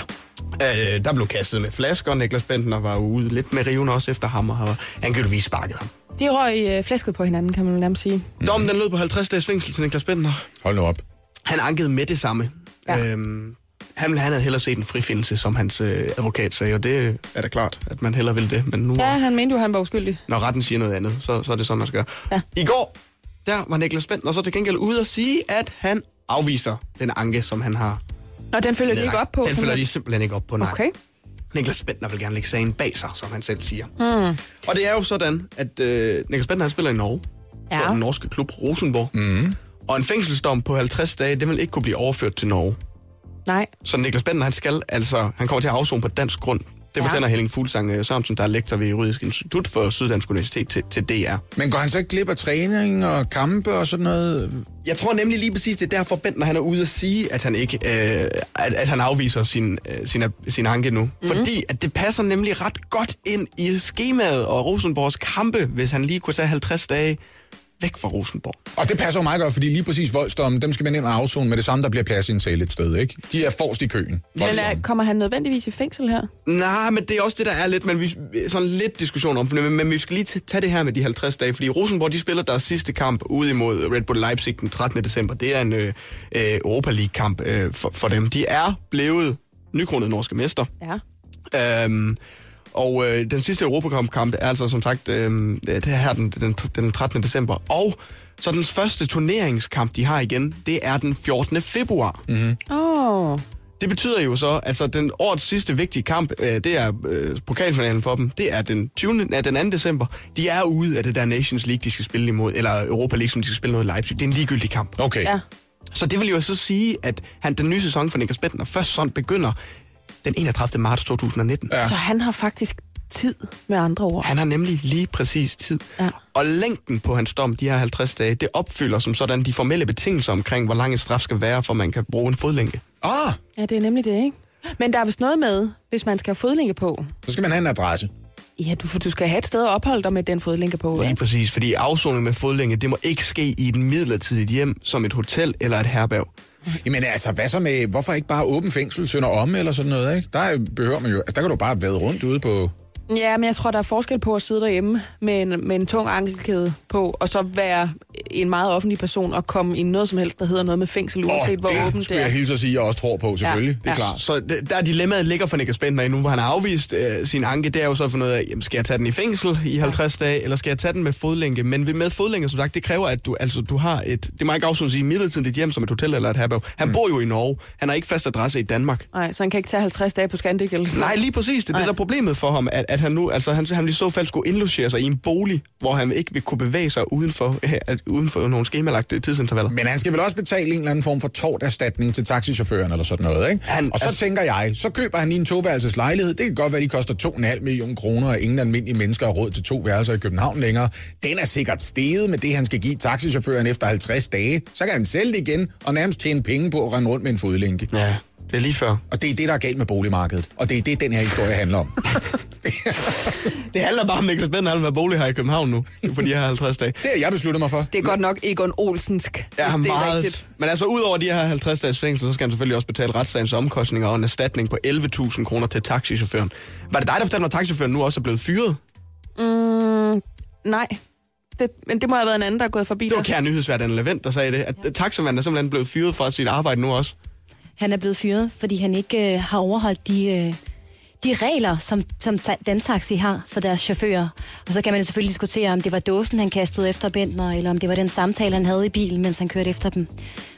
S4: Øh, der blev kastet med flasker, Niklas Bentner var ude lidt med riven også efter ham, og har angiveligvis sparket ham.
S2: De røg øh, flæsket på hinanden, kan man nærmest sige.
S4: Dommen den lød på 50 dages fængsel til Niklas Bentner.
S3: Hold nu op.
S4: Han ankede med det samme.
S2: Ja.
S4: Øhm, han, ville- han havde hellere set en frifindelse, som hans øh, advokat sagde, og det er da klart, at man hellere vil det. Men nu,
S2: Ja, han mente jo, han var uskyldig.
S4: når retten siger noget andet, så, så er det sådan, man skal gøre.
S2: Ja.
S4: I går, der var Niklas Bentner så til gengæld ude og sige, at han afviser den anke, som han har
S2: Og den følger de ikke op på.
S4: Den følger de simpelthen ikke op på, nej.
S2: Okay.
S4: Niklas Bentner vil gerne lægge sagen bag sig, som han selv siger. Mm. Og det er jo sådan, at øh, Niklas Bentner han spiller i Norge.
S2: Ja.
S4: For den norske klub Rosenborg. Mm. Og en fængselsdom på 50 dage, det vil ikke kunne blive overført til Norge.
S2: Nej.
S4: Så Niklas Bentner, han skal altså, han kommer til at afzone på dansk grund Det fortæller Helling Fuglsang øh, Sørensen, der er lektor ved Juridisk Institut for Syddansk Universitet til, til DR.
S3: Men går han så ikke glip af træning og kampe og sådan noget?
S4: Jeg tror nemlig lige præcis, det er derfor, Bent, når han er ude at sige, at han ikke øh, at, at han afviser sin, øh, sin, sin anke nu. Mm. Fordi at det passer nemlig ret godt ind i skemaet og Rosenborgs kampe, hvis han lige kunne tage 50 dage væk fra Rosenborg.
S3: Og det passer jo meget godt, fordi lige præcis voldsdommen, dem skal man ind og afzone med det samme, der bliver plads i en celle et sted, ikke? De er forrest i køen.
S2: Men er, kommer han nødvendigvis i fængsel her?
S4: Nej, men det er også det, der er lidt, men vi, sådan lidt diskussion om, men, men vi skal lige tage det her med de 50 dage, fordi Rosenborg, de spiller deres sidste kamp ude imod Red Bull Leipzig den 13. december. Det er en øh, Europa League-kamp øh, for, for dem. De er blevet nykronet norske mester.
S2: Ja.
S4: Øhm, og øh, den sidste Europakamp er altså som sagt øh, det er her den, den, den 13. december. Og så den første turneringskamp, de har igen, det er den 14. februar.
S3: Mm-hmm.
S2: Oh.
S4: Det betyder jo så, altså den årets sidste vigtige kamp, øh, det er øh, pokalfinalen for dem, det er den 20. Ja, den 2. december. De er ude af det der Nations League, de skal spille imod, eller Europa League, som de skal spille noget i Leipzig. Det er en ligegyldig kamp.
S3: Okay.
S2: Ja.
S4: Så det vil jo så sige, at han, den nye sæson for Niklas Bentner først sådan begynder den 31. marts 2019.
S3: Ja.
S2: Så han har faktisk tid med andre ord.
S4: Han har nemlig lige præcis tid.
S2: Ja.
S4: Og længden på hans dom, de her 50 dage, det opfylder som sådan de formelle betingelser omkring, hvor lang en straf skal være, for man kan bruge en fodlænke.
S3: Ah,
S2: Ja, det er nemlig det, ikke? Men der er vist noget med, hvis man skal have fodlænke på.
S3: så skal man have en adresse.
S2: Ja, du, du skal have et sted at opholde dig med den fodlænke på.
S4: Lige præcis, fordi afsoning med fodlænke, det må ikke ske i et midlertidigt hjem, som et hotel eller et herberg.
S3: Jamen altså, hvad så med, hvorfor ikke bare åben fængsel, sønder om eller sådan noget, ikke? Der behøver man jo, altså, der kan du bare være rundt ude på
S2: ja, men jeg tror, der er forskel på at sidde derhjemme med en, med en tung ankelkæde på, og så være en meget offentlig person og komme i noget som helst, der hedder noget med fængsel, uanset
S3: Åh,
S2: hvor
S3: det
S2: åbent
S3: skulle
S2: det
S3: jeg
S2: er.
S3: hilse at sige, jeg også tror på, selvfølgelig.
S2: Ja,
S3: Det er
S2: ja.
S3: klart.
S4: Så det, der dilemmaet ligger for Niklas Bentner nu, hvor han har afvist øh, sin anke, det er jo så for noget af, jamen, skal jeg tage den i fængsel i 50 dage, eller skal jeg tage den med fodlænke? Men ved- med fodlænke, som sagt, det kræver, at du, altså, du har et, det må ikke afsones i midlertidigt hjem som et hotel eller et herberg. Han mm. bor jo i Norge. Han har ikke fast adresse i Danmark.
S2: Nej, så han kan ikke tage 50 dage på Scandic eller sådan
S4: Nej, lige præcis. Det er
S2: Nej.
S4: det, der er problemet for ham, at, at han nu, altså han, han i så fald skulle indlogere sig i en bolig, hvor han ikke vil kunne bevæge sig uden for, øh, uden for nogle skemalagte tidsintervaller.
S3: Men han skal vel også betale en eller anden form for torterstatning til taxichaufføren eller sådan noget, ikke?
S4: Han-
S3: og så
S4: altså-
S3: tænker jeg, så køber han lige en toværelses lejlighed. Det kan godt være, de koster 2,5 millioner kroner, og ingen almindelige mennesker har råd til to værelser i København længere. Den er sikkert steget med det, han skal give taxichaufføren efter 50 dage. Så kan han sælge det igen, og nærmest tjene penge på at rende rundt med en fodlænke.
S4: Ja, det er lige før.
S3: Og det er det, der er galt med boligmarkedet. Og det er det, den her historie handler om.
S4: Det handler bare om Niklas vil være bolig her i København nu, for de her 50 dage.
S3: Det har jeg besluttet mig for.
S2: Det er godt nok Egon Olsensk,
S4: Ja,
S2: det er
S4: meget.
S2: rigtigt.
S4: Men altså, udover de her 50 dages fængsel, så skal han selvfølgelig også betale retssagens omkostninger og en erstatning på 11.000 kroner til taxichaufføren. Var det dig, der fortalte mig, at taxichaufføren nu også er blevet fyret?
S2: Mm, nej, det, men det må have været en anden, der er gået forbi
S4: Det var kære nyhedsvært Anne Levent, der sagde det, at taxamanden er simpelthen blevet fyret fra sit arbejde nu også.
S6: Han er blevet fyret, fordi han ikke øh, har overholdt de, øh, de regler, som, som ta- Dantaxi har for deres chauffører. Og så kan man jo selvfølgelig diskutere, om det var dåsen, han kastede efter Bentner, eller om det var den samtale, han havde i bilen, mens han kørte efter dem.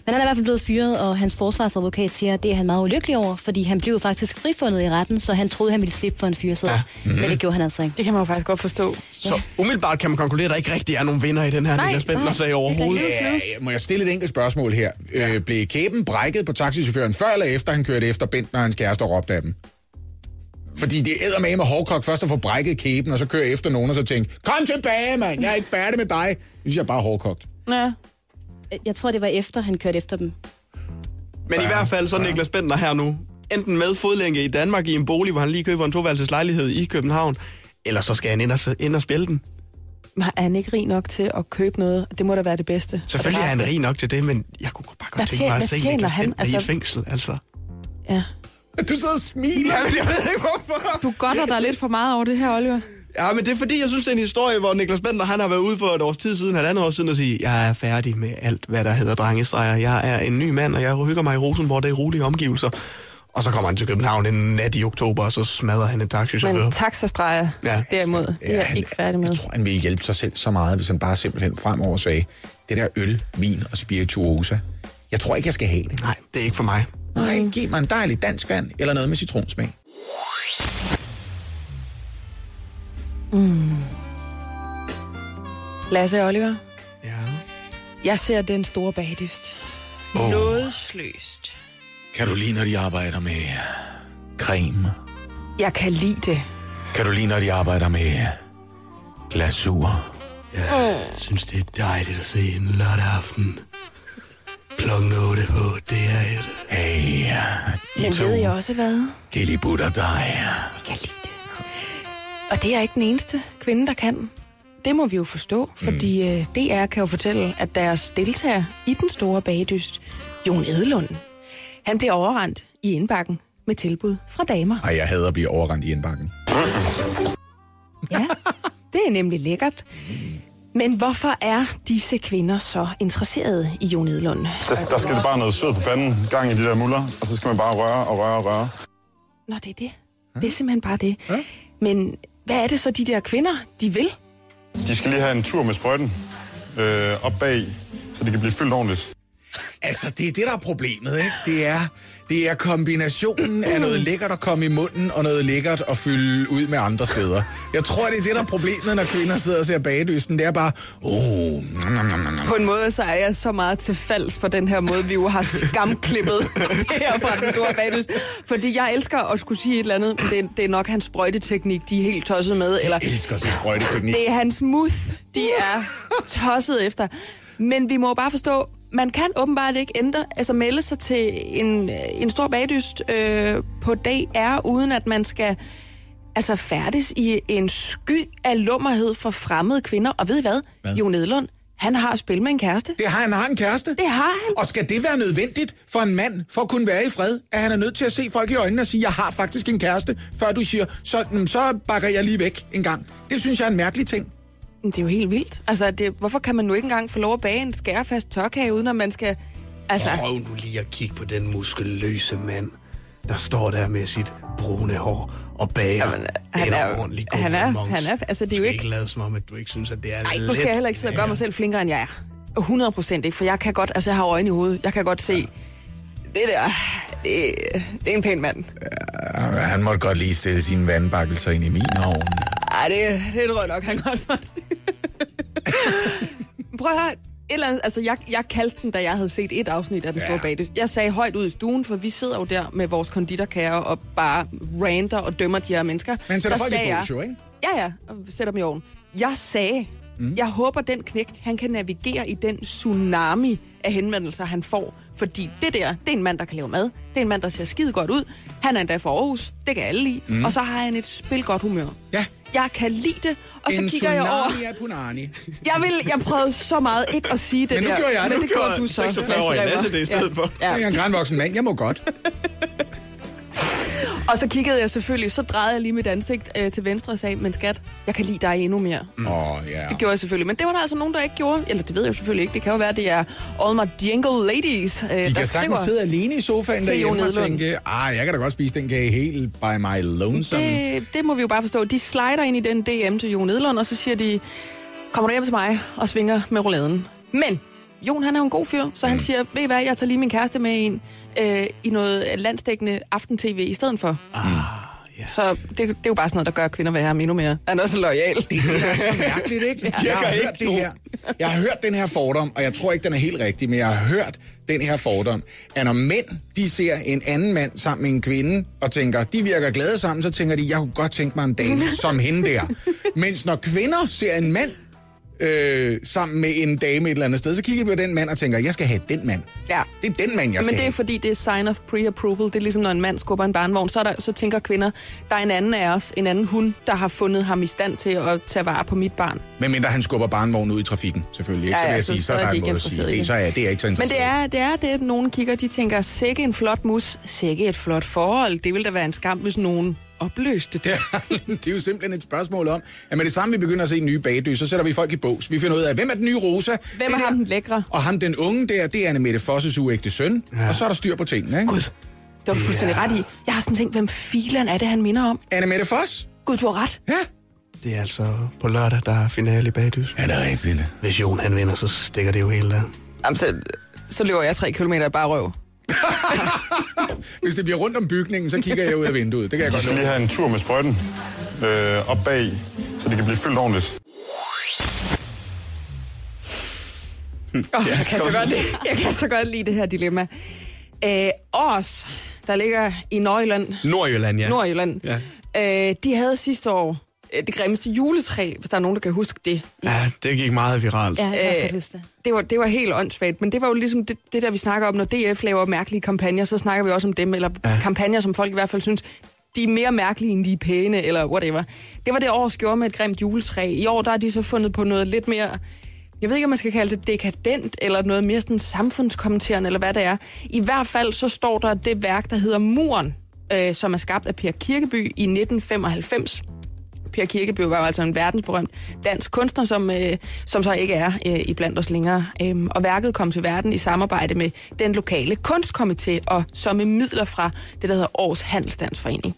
S6: Men han er i hvert fald blevet fyret, og hans forsvarsadvokat siger, at det er han meget ulykkelig over, fordi han blev faktisk frifundet i retten, så han troede, han ville slippe for en fyrsæde. Ja. Mm-hmm. Men det gjorde han altså ikke.
S2: Det kan man jo faktisk godt forstå.
S4: Så umiddelbart kan man konkludere, at der ikke rigtig er nogen vinder i den her
S6: Nej,
S4: Niklas Bentner
S6: nej,
S4: sag overhovedet.
S3: Ja, ja, må jeg stille et enkelt spørgsmål her? Ja. Øh, blev kæben brækket på taxichaufføren før eller efter, han kørte efter Bent, når hans kæreste og råbte af dem? Fordi det æder med med hårdkok først at få brækket kæben, og så køre efter nogen, og så tænke, kom tilbage, mand, jeg er ikke færdig med dig. Det synes jeg er bare hårdkogt.
S2: Ja.
S6: Jeg tror, det var efter, han kørte efter dem.
S4: Men i hvert fald så er Niklas Bentner her nu. Enten med fodlænke i Danmark i en bolig, hvor han lige køber en toværelses lejlighed i København, eller så skal han ind og, ind og spille den.
S2: Men er han ikke rig nok til at købe noget? Det må da være det bedste.
S4: Selvfølgelig er han rig nok til det, men jeg kunne bare godt
S2: Hvad
S4: tænke mig at se Niklas
S2: han?
S4: Bentner i et
S2: Altså-
S4: fængsel, altså.
S2: Ja.
S3: Du sidder og smiler.
S4: Jamen, jeg ved ikke hvorfor.
S2: Du godter dig lidt for meget over det her, Oliver.
S4: Ja, men det er fordi, jeg synes, det er en historie, hvor Niklas Bentner, han har været ude for et års tid siden, et andet år siden, og sige, jeg er færdig med alt, hvad der hedder drengestreger. Jeg er en ny mand, og jeg hygger mig i Rosenborg, det er rolige omgivelser. Og så kommer han til København en nat i oktober, og så smadrer han en taxichauffør.
S2: Men taxastreger
S4: Ja.
S2: derimod, det er
S3: han-
S2: ikke færdig med.
S3: Jeg tror, han ville hjælpe sig selv så meget, hvis han bare simpelthen fremover sagde, det der øl, vin og spirituosa, jeg tror ikke, jeg skal have det.
S4: Nej, det er ikke for mig.
S3: Nej, giv mig en dejlig dansk vand, eller noget med citronsmag.
S2: Lasse og Oliver,
S4: Ja.
S2: jeg ser den store badist.
S3: Åh.
S2: Nådesløst.
S3: Kan du lide, når de arbejder med creme?
S2: Jeg kan lide det.
S3: Kan du lide, når de arbejder med glasur?
S4: Jeg synes, det er dejligt at se en lørdag aften. Klokken 8 på DR1.
S3: Hey, I
S2: Men
S3: to.
S2: ved jeg også hvad?
S3: I butter dig?
S2: Jeg kan lide det. Og det er ikke den eneste kvinde, der kan. Det må vi jo forstå, fordi øh, DR kan jo fortælle, at deres deltager i den store bagdyst, Jon Edelund, han bliver overrendt i indbakken med tilbud fra damer.
S3: Ej, jeg hader at blive overrendt i indbakken.
S2: Ja, det er nemlig lækkert. Men hvorfor er disse kvinder så interesserede i Jon Edelund?
S7: Der, der skal det bare noget sød på panden, gang i de der muller, og så skal man bare røre og røre og røre.
S2: Nå, det er det. Det er simpelthen bare det. Men hvad er det så, de der kvinder, de vil?
S7: De skal lige have en tur med sprøjten øh, op bag, så det kan blive fyldt ordentligt.
S3: Altså, det er det, der er problemet, ikke? Det er, det er kombinationen af noget lækkert at komme i munden, og noget lækkert at fylde ud med andre steder. Jeg tror, det er det, der er problemet, når kvinder sidder og ser bagdysten. Det er bare, oh, nom, nom, nom.
S2: På en måde så er jeg så meget til falds for den her måde, vi jo har skamklippet det her fra den store bagdyst. Fordi jeg elsker at skulle sige et eller andet, men det er, det er nok hans sprøjteteknik, de er helt tosset med. Eller
S3: Jeg elsker se sprøjteteknik.
S2: det er hans muth, de er tosset efter. Men vi må bare forstå, man kan åbenbart ikke ændre, altså melde sig til en, en stor bagdyst øh, på DR, uden at man skal altså færdes i en sky af lummerhed for fremmede kvinder. Og ved I hvad?
S3: Hvad?
S2: Jo Nedlund, han har spil med en kæreste.
S3: Det har han har en kæreste.
S2: Det har han.
S3: Og skal det være nødvendigt for en mand, for at kunne være i fred, at han er nødt til at se folk i øjnene og sige, jeg har faktisk en kæreste, før du siger, så, så bakker jeg lige væk en gang. Det synes jeg er en mærkelig ting.
S2: Det er jo helt vildt. Altså, det, hvorfor kan man nu ikke engang få lov at bage en skærefast tørkage, uden at man skal... Altså,
S4: Prøv nu lige at kigge på den muskuløse mand, der står der med sit brune hår og bager
S2: Jamen, han
S4: en
S2: er-
S4: ordentlig god
S2: han er-
S4: mons.
S2: han er- altså, det er jo ikke-
S4: ikke lade som om, at du ikke synes, at det er
S2: Nej, nu skal jeg heller ikke sidde og gøre mig selv flinkere, end jeg er. 100 procent ikke, for jeg kan godt, altså jeg har øjne i hovedet. Jeg kan godt se, det der, det, det er en pæn mand.
S3: Han måtte godt lige stille sine vandbakkelser ind i min ovn.
S2: Ej, det, det tror jeg nok, han godt for. Prøv at høre, et eller andet, altså jeg, jeg kaldte den, da jeg havde set et afsnit af Den Store
S3: Ja.
S2: Bagdyst. Jeg sagde højt ud i stuen, for vi sidder jo der med vores konditorkager og bare ranter og dømmer de her mennesker.
S3: Men sætter
S2: Der
S3: folk i ikke?
S2: Ja, ja, og sætter dem i ovnen. Jeg sagde, mm. jeg håber, den knægt, han kan navigere i den tsunami af henvendelser, han får. Fordi det der, det er en mand, der kan lave mad. Det er en mand, der ser skide godt ud. Han er endda fra Aarhus. Det kan alle lide. Mm. Og så har han et spilgodt humør.
S3: Ja.
S2: Jeg kan lide det, og så
S3: en
S2: kigger jeg over.
S3: tsunami af punani.
S2: Jeg, vil, jeg prøvede så meget ikke at sige det
S3: Men nu
S2: der.
S3: gjorde jeg det.
S2: Men
S3: Nu
S2: det gjorde
S4: gjorde
S2: du så.
S4: 46-årige
S2: Lasse
S4: Lasse
S2: Rimmer.
S4: det i stedet for.
S2: Ja.
S3: Jeg er en grænvoksen mand, jeg må godt.
S2: Og så kiggede jeg selvfølgelig, så drejede jeg lige mit ansigt øh, til venstre og sagde, men skat, jeg kan lide dig endnu mere.
S3: Åh, oh, ja.
S2: Det gjorde jeg selvfølgelig, men det var der altså nogen, der ikke gjorde. Eller det ved jeg jo selvfølgelig ikke. Det kan jo være, det er All My Jingle Ladies, øh,
S3: De
S2: der
S3: kan sagtens sidde alene i sofaen derhjemme og tænke, ah, jeg kan da godt spise den kage helt by my lonesome.
S2: Det, det må vi jo bare forstå. De slider ind i den DM til Jon Edlund, og så siger de, kommer du hjem til mig og svinger med rouladen. Men Jon, han er jo en god fyr, så han siger, ved I hvad, jeg tager lige min kæreste med ind øh, i noget landsdækkende aften-tv i stedet for.
S4: Ah, ja.
S2: Så det, det er jo bare sådan noget, der gør, kvinder have ham endnu mere. Han er også lojal.
S3: Det er så mærkeligt, ikke? Jeg har hørt det her. Jeg har hørt den her fordom, og jeg tror ikke, den er helt rigtig, men jeg har hørt den her fordom, at når mænd, de ser en anden mand sammen med en kvinde, og tænker, de virker glade sammen, så tænker de, jeg kunne godt tænke mig en dame som hende der. Mens når kvinder ser en mand øh, sammen med en dame et eller andet sted, så kigger de på den mand og tænker, jeg skal have den mand.
S2: Ja.
S3: Det er den mand, jeg skal
S2: Men det er
S3: have.
S2: fordi, det er sign of pre-approval. Det er ligesom, når en mand skubber en barnvogn, så, er der, så tænker kvinder, der er en anden af os, en anden hund, der har fundet ham i stand til at tage vare på mit barn.
S3: Medmindre han skubber barnvognen ud i trafikken, selvfølgelig. Ikke?
S2: Ja,
S3: så vil
S2: ja,
S3: jeg
S2: så-
S3: sige, så,
S2: så
S3: er
S2: er
S3: der
S2: de
S3: en
S2: ikke
S3: måde at sige. Det, så er, det er ikke så
S2: Men
S3: interessant.
S2: det er, det er det, at nogen kigger, de tænker, sikke en flot mus, sikke et flot forhold. Det ville da være en skam, hvis nogen opløste det.
S3: det er jo simpelthen et spørgsmål om, at med det samme, vi begynder at se nye bagdø, så sætter vi folk i bås. Vi finder ud af, hvem er den nye Rosa?
S2: Hvem
S3: Det
S2: er
S3: der-
S2: ham den lækre?
S3: Og ham den unge der, det er Anne Mette Fosses uægte søn. Ja. Og så er der styr på tingene, ikke? Gud.
S2: Det var du fuldstændig ret i. Jeg har sådan tænkt, hvem filen er det, han minder om?
S3: Anne Mette Foss?
S2: Gud, du har ret.
S3: Ja.
S4: Det er altså på lørdag, der er finale i Bagdys.
S3: Ja, det er rigtigt.
S4: Hvis Jon han vinder, så stikker det jo helt af.
S2: Jamen, så, så løber jeg tre kilometer i bare røv.
S3: Hvis det bliver rundt om bygningen, så kigger jeg ud af vinduet. Det kan jeg
S7: De
S3: godt
S7: skal lige have en tur med sprøjten øh, op bag, så det kan blive fyldt ordentligt.
S2: Oh, jeg, kan så godt lide, jeg kan så godt lide det her dilemma. Øh, Års, der ligger i Nordjylland,
S4: Nordjylland, ja.
S2: Nordjylland.
S4: Ja.
S2: Øh, de havde sidste år det grimmeste juletræ, hvis der er nogen, der kan huske det.
S4: Ja, det gik meget viralt.
S6: Ja, jeg
S2: Øh,
S6: huske det.
S2: Det var, det var helt åndssvagt, men det var jo ligesom det, det der, vi snakker om, når DF laver mærkelige kampagner, så snakker vi også om dem, eller ja. kampagner, som folk i hvert fald synes, de er mere mærkelige, end de er pæne, eller whatever. Det var det års gjorde med et grimt juletræ. I år, der har de så fundet på noget lidt mere, jeg ved ikke, om man skal kalde det dekadent, eller noget mere sådan samfundskommenterende, eller hvad det er. I hvert fald så står der det værk, der hedder Muren, øh, som er skabt af Per Kirkeby i 1995. Per Kirkeby var jo altså en verdensberømt dansk kunstner, som, øh, som så ikke er øh, i blandt os længere. Øhm, og værket kom til verden i samarbejde med den lokale kunstkomité, og så med midler fra det, der hedder Års Handelsstandsforening.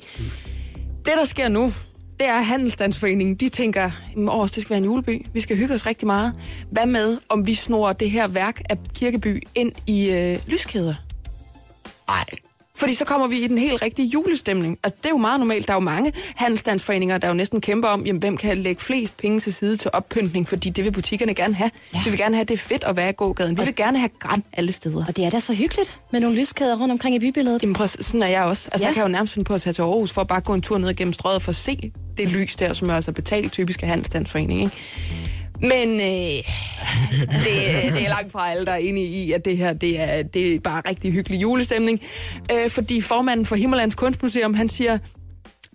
S2: Det, der sker nu, det er, at Handelsstandsforeningen, de tænker, "Jamen, det skal være en juleby. Vi skal hygge os rigtig meget. Hvad med, om vi snor det her værk af Kirkeby ind i øh, lyskæder?
S4: Nej.
S2: Fordi så kommer vi i den helt rigtige julestemning. Altså, det er jo meget normalt. Der er jo mange handelsstandsforeninger, der jo næsten kæmper om, jamen, hvem kan lægge flest penge til side til oppyntning, fordi det vil butikkerne gerne have. Ja. Vi vil gerne have, det fedt at være i gågaden. Vi vil gerne have græn alle steder.
S6: Og det er da så hyggeligt med nogle lyskæder rundt omkring i bybilledet.
S2: Jamen, prøv, sådan er jeg også. Altså, ja. Jeg kan jo nærmest finde på at tage til Aarhus for at bare gå en tur ned gennem strøget for at se det lys der, som er altså betalt typisk af handelsstandsforening, ikke? Men øh, det, det er langt fra alle, der er enige i, at det her det er, det er bare rigtig hyggelig julestemning. Øh, fordi formanden for Himmerlands Kunstmuseum, han siger,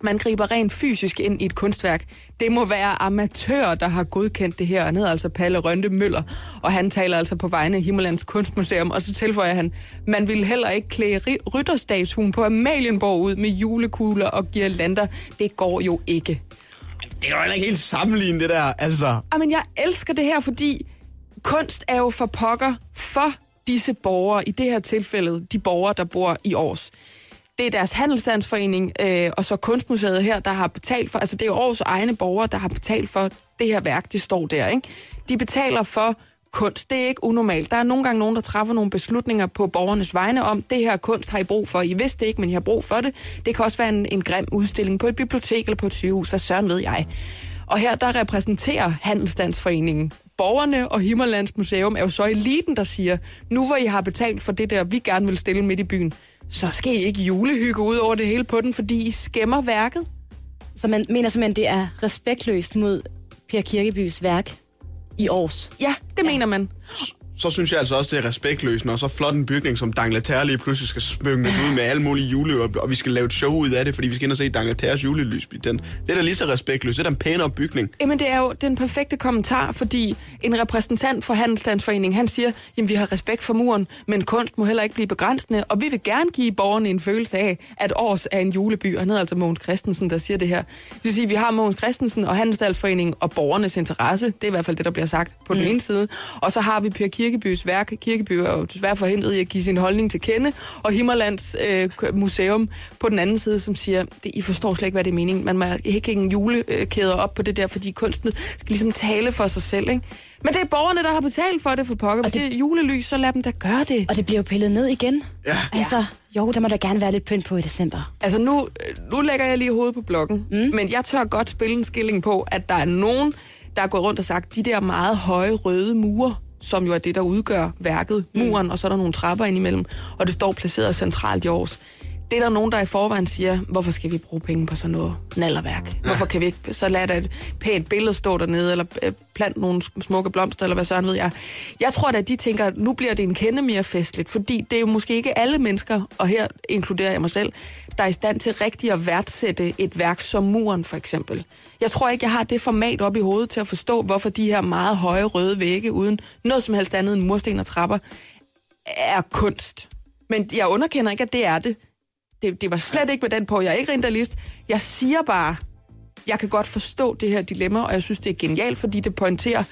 S2: man griber rent fysisk ind i et kunstværk. Det må være amatører, der har godkendt det her. Han hedder altså Palle Rønte Møller, og han taler altså på vegne af Himmerlands Kunstmuseum. Og så tilføjer han, man ville heller ikke klæde ri- rytterstatuen på Amalienborg ud med julekugler og girlander. Det går jo ikke.
S4: Det er jo heller ikke helt sammenligne, det der. Altså,
S2: Jamen, men jeg elsker det her, fordi kunst er jo for pokker for disse borgere, i det her tilfælde de borgere, der bor i Års. Det er deres handelsstandsforening, øh, og så kunstmuseet her, der har betalt for, altså det er Aarhus Års egne borgere, der har betalt for det her værk, det står der, ikke? De betaler for kunst. Det er ikke unormalt. Der er nogle gange nogen, der træffer nogle beslutninger på borgernes vegne om, det her kunst har I brug for. I vidste det ikke, men I har brug for det. Det kan også være en, en grim udstilling på et bibliotek eller på et sygehus. Hvad søren ved jeg? Og her der repræsenterer Handelsstandsforeningen borgerne og Himmerlands Museum er jo så eliten, der siger, nu hvor I har betalt for det der, vi gerne vil stille midt i byen, så skal I ikke julehygge ud over det hele på den, fordi I skæmmer værket.
S6: Så man mener simpelthen, det er respektløst mod Per Kirkebys værk i års.
S2: Ja, det ja. mener man.
S4: Så synes jeg altså også, det er respektløst, når så flot en bygning som Dangleterre lige pludselig skal smykkes ud med alle mulige juleøl, og vi skal lave et show ud af det, fordi vi skal ind og se Dangleterres julelys. Den, det er da lige så respektløst. Det er da en pænere bygning.
S2: Jamen, det er jo den perfekte kommentar, fordi en repræsentant for Handelsstandsforeningen, han siger, jamen, vi har respekt for muren, men kunst må heller ikke blive begrænsende, og vi vil gerne give borgerne en følelse af, at Års er en juleby, og han hedder altså Mogens Christensen, der siger det her. Det vil sige, at vi har Mogens Christensen og Handelsstandsforeningen og borgernes interesse, det er i hvert fald det, der bliver sagt på mm. den ene side, og så har vi Per Kirkebys værk. Kirkeby er jo desværre forhindret i at give sin holdning til kende, og Himmerlands øh, museum på den anden side, som siger, det, I forstår slet ikke, hvad det er meningen. Man må ikke hænge julekæder op på det der, fordi kunsten skal ligesom tale for sig selv, ikke? Men det er borgerne, der har betalt for det for pokker. Hvis
S6: det-
S2: det er julelys, så lad dem da gøre det.
S6: Og det bliver jo pillet ned igen.
S4: Ja.
S6: Altså, jo, der må der gerne være lidt pynt på i december.
S2: Altså nu, øh, nu lægger jeg lige hovedet på blokken, mm. men jeg tør godt spille en skilling på, at der er nogen, der er gået rundt og sagt, de der meget høje røde mure, som jo er det, der udgør værket, muren, og så er der nogle trapper indimellem, og det står placeret centralt i års. Det er der nogen, der i forvejen siger, hvorfor skal vi bruge penge på sådan noget nallerværk? Hvorfor kan vi ikke så lade et pænt billede stå dernede, eller øh, plant nogle smukke blomster, eller hvad sådan ved jeg. Jeg tror da, de tænker, nu bliver det en kende mere festligt, fordi det er jo måske ikke alle mennesker, og her inkluderer jeg mig selv, der er i stand til rigtigt at værdsætte et værk som muren, for eksempel. Jeg tror ikke, jeg har det format op i hovedet til at forstå, hvorfor de her meget høje røde vægge, uden noget som helst andet end mursten og trapper, er kunst. Men jeg underkender ikke, at det er det. Det, det var slet ikke med den på. Jeg er ikke rentalist. Jeg siger bare, jeg kan godt forstå det her dilemma, og jeg synes, det er genialt, fordi det pointerer,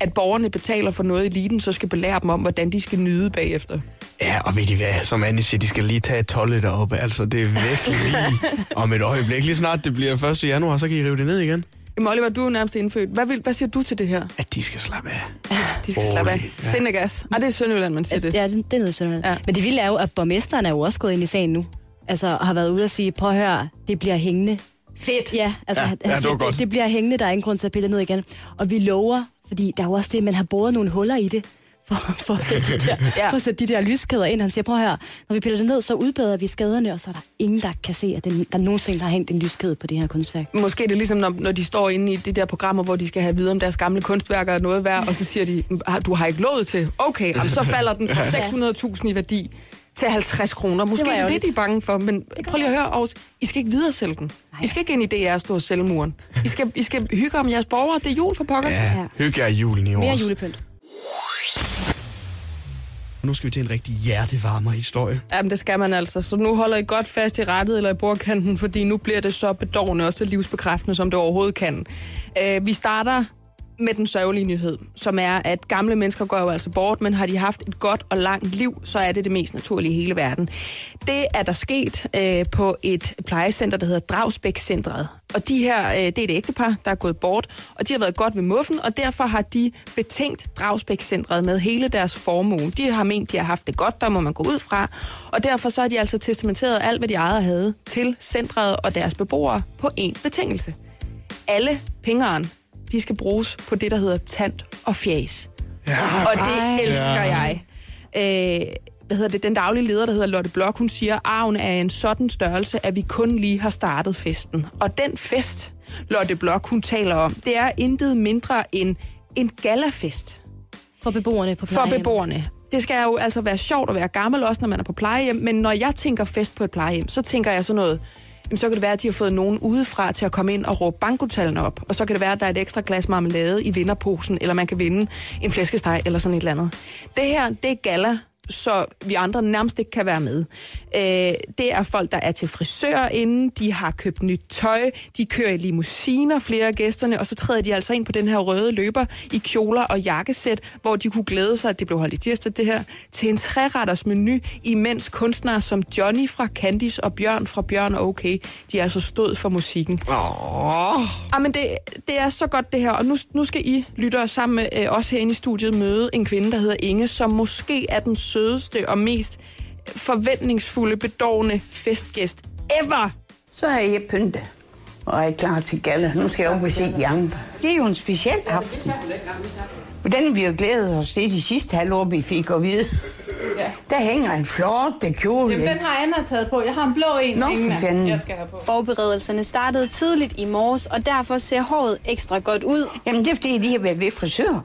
S2: at borgerne betaler for noget, eliten så skal belære dem om, hvordan de skal nyde bagefter.
S4: Ja, og ved de hvad, som Annie siger, de skal lige tage et tolle deroppe. Altså, det er virkelig lige om et øjeblik. Lige snart det bliver 1. januar, så kan I rive det ned igen.
S2: Jamen Oliver, du er nærmest indfødt. Hvad, vil, hvad siger du til det her?
S4: At de skal slappe af.
S2: De skal slappe af.
S4: Rolig, ja.
S2: Ah, det er Sønderjylland, man siger det.
S6: Ja, det, det er.
S2: Ja.
S6: Ja. Men det vilde er jo, at borgmesteren er jo også gået ind i sagen nu. Altså, og har været ude og sige, prøv at høre, det bliver hængende.
S2: Fedt.
S6: Ja, altså,
S4: Ja,
S6: han-
S4: ja, det
S6: det, det bliver hængende, der er ingen grund til at pille ned igen. Og vi lover, fordi der er jo også det, man har boret nogle huller i det, for, for, at, sætte de der,
S2: Ja.
S6: for at sætte de der lyskæder ind. Han siger, prøv her, når vi piller det ned, så udbedrer vi skaderne, og så er der ingen, der kan se, at den, der nogensinde har hængt en lyskæde på det her kunstværk.
S2: Måske er det ligesom, når, når de står inde i de der programmer, hvor de skal have vide om deres gamle kunstværker er noget værd, og så siger de, "Ah, du har ikke låd til. Okay, jamen, så falder den fra 600.000 i værdi til 50 kroner. Måske
S6: Det
S2: er det, de er bange for, men prøv lige at høre, Aarhus, I skal ikke videre sælge den. I skal ikke ind i DR og stå og sælge muren. I skal, I skal hygge om jeres borgere. Det er jul for pokker.
S4: Ja, hygge jer i julen i år.
S6: Mere julepynt.
S4: Nu skal vi til en rigtig hjertevarmer historie.
S2: Jamen, det skal man altså. Så nu holder I godt fast i rettet eller i bordkanten, fordi nu bliver det så bedårende og så livsbekræftende, som det overhovedet kan. Øh, vi starter med den sørgelige nyhed, som er, at gamle mennesker går jo altså bort, men har de haft et godt og langt liv, så er det det mest naturlige i hele verden. Det er der sket øh, på et plejecenter, der hedder Dragsbæk-centret. Og de her, øh, det er et ægtepar, der er gået bort, og de har været godt ved muffen, og derfor har de betænkt Dragsbæk-centret med hele deres formue. De har ment, de har haft det godt, der må man gå ud fra, og derfor så har de altså testamenteret alt, hvad de ejede havde til centret og deres beboere på én betingelse. Alle pengeren, de skal bruges på det, der hedder tand og fjæs.
S4: Ja.
S2: Og det elsker jeg. Øh, hvad hedder det, den daglige leder, der hedder Lotte Blok, hun siger, arven er en sådan størrelse, at vi kun lige har startet festen. Og den fest, Lotte Blok, hun taler om, det er intet mindre end en galafest
S6: For beboerne på
S2: for
S6: plejehjem.
S2: beboerne. Det skal jo altså være sjovt at være gammel, også når man er på plejehjem. Men når jeg tænker fest på et plejehjem, så tænker jeg sådan noget... Jamen, så kan det være, at de har fået nogen udefra til at komme ind og råbe bankotallene op. Og så kan det være, at der er et ekstra glas marmelade i vinderposen, eller man kan vinde en flæskesteg eller sådan et eller andet. Det her, det er gala, så vi andre nærmest ikke kan være med. Øh, det er folk, der er til frisør inden, de har købt nyt tøj, de kører i limousiner, flere af gæsterne, og så træder de altså ind på den her røde løber i kjoler og jakkesæt, hvor de kunne glæde sig, at det blev holdt i tirsdag det her, til en træretters menu, imens kunstnere som Johnny fra Candice og Bjørn fra Bjørn og Okay, de altså stod for musikken.
S4: Åh,
S2: Ah, men det, det er så godt det her, og nu, nu skal I, lytter sammen med øh, os herinde i studiet, møde en kvinde, der hedder Inge, som måske er den sødeste og mest forventningsfulde, bedårende festgæst ever.
S8: Så er jeg pyntet og er klar til galla. Nu skal jeg op og se de andre. Det er jo en speciel aften. Hvordan har vi jo glædet os til de sidste halvår, vi fik at vide. Der hænger en flot kjole.
S9: Jamen, den har Anna taget på. Jeg har en blå en.
S8: Nå, fanden.
S9: jeg skal have på.
S10: Forberedelserne startede tidligt i morges, og derfor ser håret ekstra godt ud.
S8: Jamen, det er fordi, jeg lige har været ved frisør.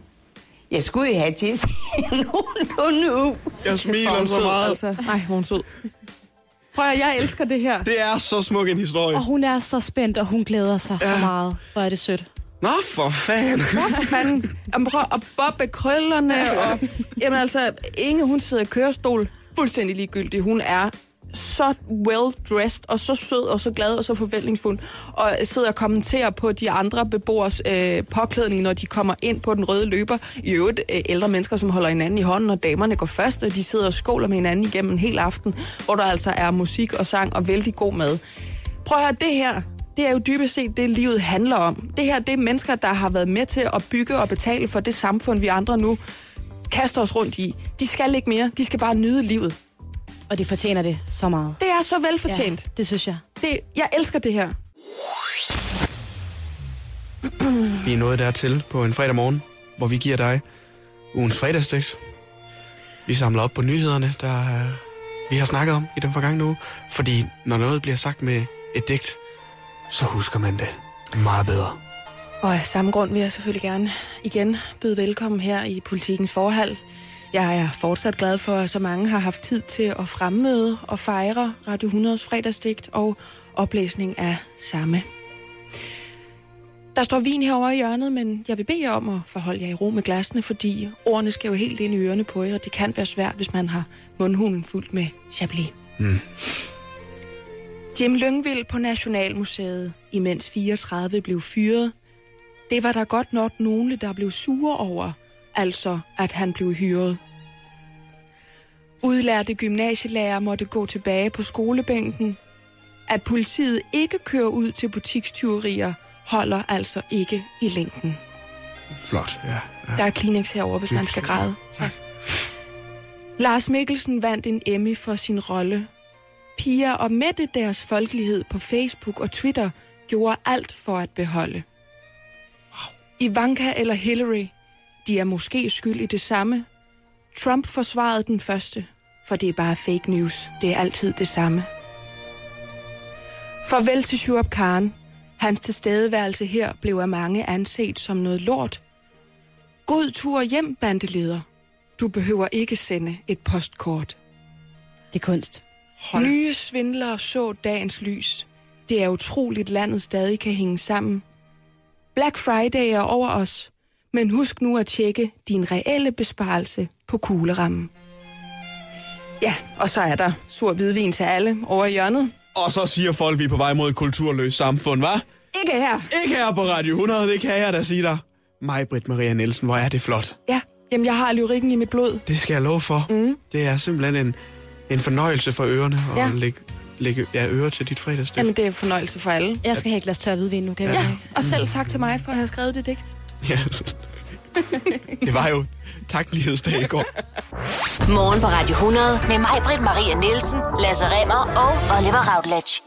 S8: Jeg skulle jo have til nogenlunde ud.
S4: jeg smiler
S2: er
S4: så meget.
S2: Altså. Ej, hvor er hun sød. Prøv at, jeg elsker det her.
S4: Det er så smuk en historie.
S6: Og hun er så spændt, og hun glæder sig ja. så meget. Hvor er det sødt.
S4: Nå, for fanden.
S2: Hvorfor fanden? Jamen, prøv at bobbe krøllerne. Og, jamen altså, Inge, hun sidder i kørestol. Fuldstændig ligegyldig. Hun er så well-dressed, og så sød, og så glad, og så forventningsfuld, og sidder og kommenterer på de andre beboers øh, påklædning, når de kommer ind på den røde løber. I øvrigt øh, ældre mennesker, som holder hinanden i hånden, og damerne går først, og de sidder og skåler med hinanden igennem en hel aften, hvor der altså er musik og sang og vældig god mad. Prøv at høre, det her, det er jo dybest set det, livet handler om. Det her, det er mennesker, der har været med til at bygge og betale for det samfund, vi andre nu kaster os rundt i. De skal ikke mere, de skal bare nyde livet.
S6: Og de fortjener det så meget.
S2: Det er så velfortjent.
S6: Ja, det synes jeg.
S2: Det, jeg elsker det her.
S4: Vi er nået dertil på en fredag morgen, hvor vi giver dig ugens fredagsdækt. Vi samler op på nyhederne, der øh, vi har snakket om i den forgangne uge. Fordi når noget bliver sagt med et digt, så husker man det meget bedre.
S2: Og af samme grund vil jeg selvfølgelig gerne igen byde velkommen her i Politikens Forhal. Jeg er fortsat glad for, at så mange har haft tid til at fremmøde og fejre Radio 100's fredagsdigt og oplæsning af samme. Der står vin herovre i hjørnet, men jeg vil bede jer om at forholde jer i ro med glasene, fordi ordene skal jo helt ind i ørerne på jer, og det kan være svært, hvis man har mundhulen fuldt med chablis.
S4: Mm.
S2: Jim Lyngvild på Nationalmuseet, imens 34 blev fyret. Det var der godt nok nogle, der blev sure over, altså at han blev hyret. Udlærte gymnasielærer måtte gå tilbage på skolebænken. At politiet ikke kører ud til butikstyverier, holder altså ikke i længden.
S4: Flot, ja. ja.
S2: Der er Kleenex herover, hvis man skal græde. Tak. Lars Mikkelsen vandt en Emmy for sin rolle. Pia og Mette deres folkelighed på Facebook og Twitter gjorde alt for at beholde. Ivanka eller Hillary, de er måske skyld i det samme, Trump forsvarede den første, for det er bare fake news. Det er altid det samme. Farvel til Shuab Khan. Hans tilstedeværelse her blev af mange anset som noget lort. God tur hjem, bandeleder. Du behøver ikke sende et postkort.
S6: Det er kunst.
S2: Hold. Nye svindlere så dagens lys. Det er utroligt, landet stadig kan hænge sammen. Black Friday er over os, men husk nu at tjekke din reelle besparelse på kuglerammen. Ja, og så er der sur hvidvin til alle over i hjørnet.
S4: Og så siger folk, vi er på vej mod et kulturløst samfund, hva'?
S2: Ikke her.
S4: Ikke her på Radio 100, det kan jeg da sige dig. Mig, Britt Maria Nielsen, hvor er det flot.
S2: Ja, jamen jeg har lyrikken i mit blod.
S4: Det skal jeg love for.
S2: Mm.
S4: Det er simpelthen en, en fornøjelse for ørerne at
S2: Ja.
S4: lægge, lægge ja, øre til dit fredagsdag.
S2: Jamen det er en fornøjelse for alle.
S6: Jeg skal have et glas tør hvidvin nu, kan jeg
S2: Ja, og selv tak til mig for at have skrevet det digt.
S4: Ja. det var jo taklighedsdag i går.
S1: Morgen på Radio 100 med mig, Britt Maria Nielsen, Lasse Remmer og Oliver Routledge.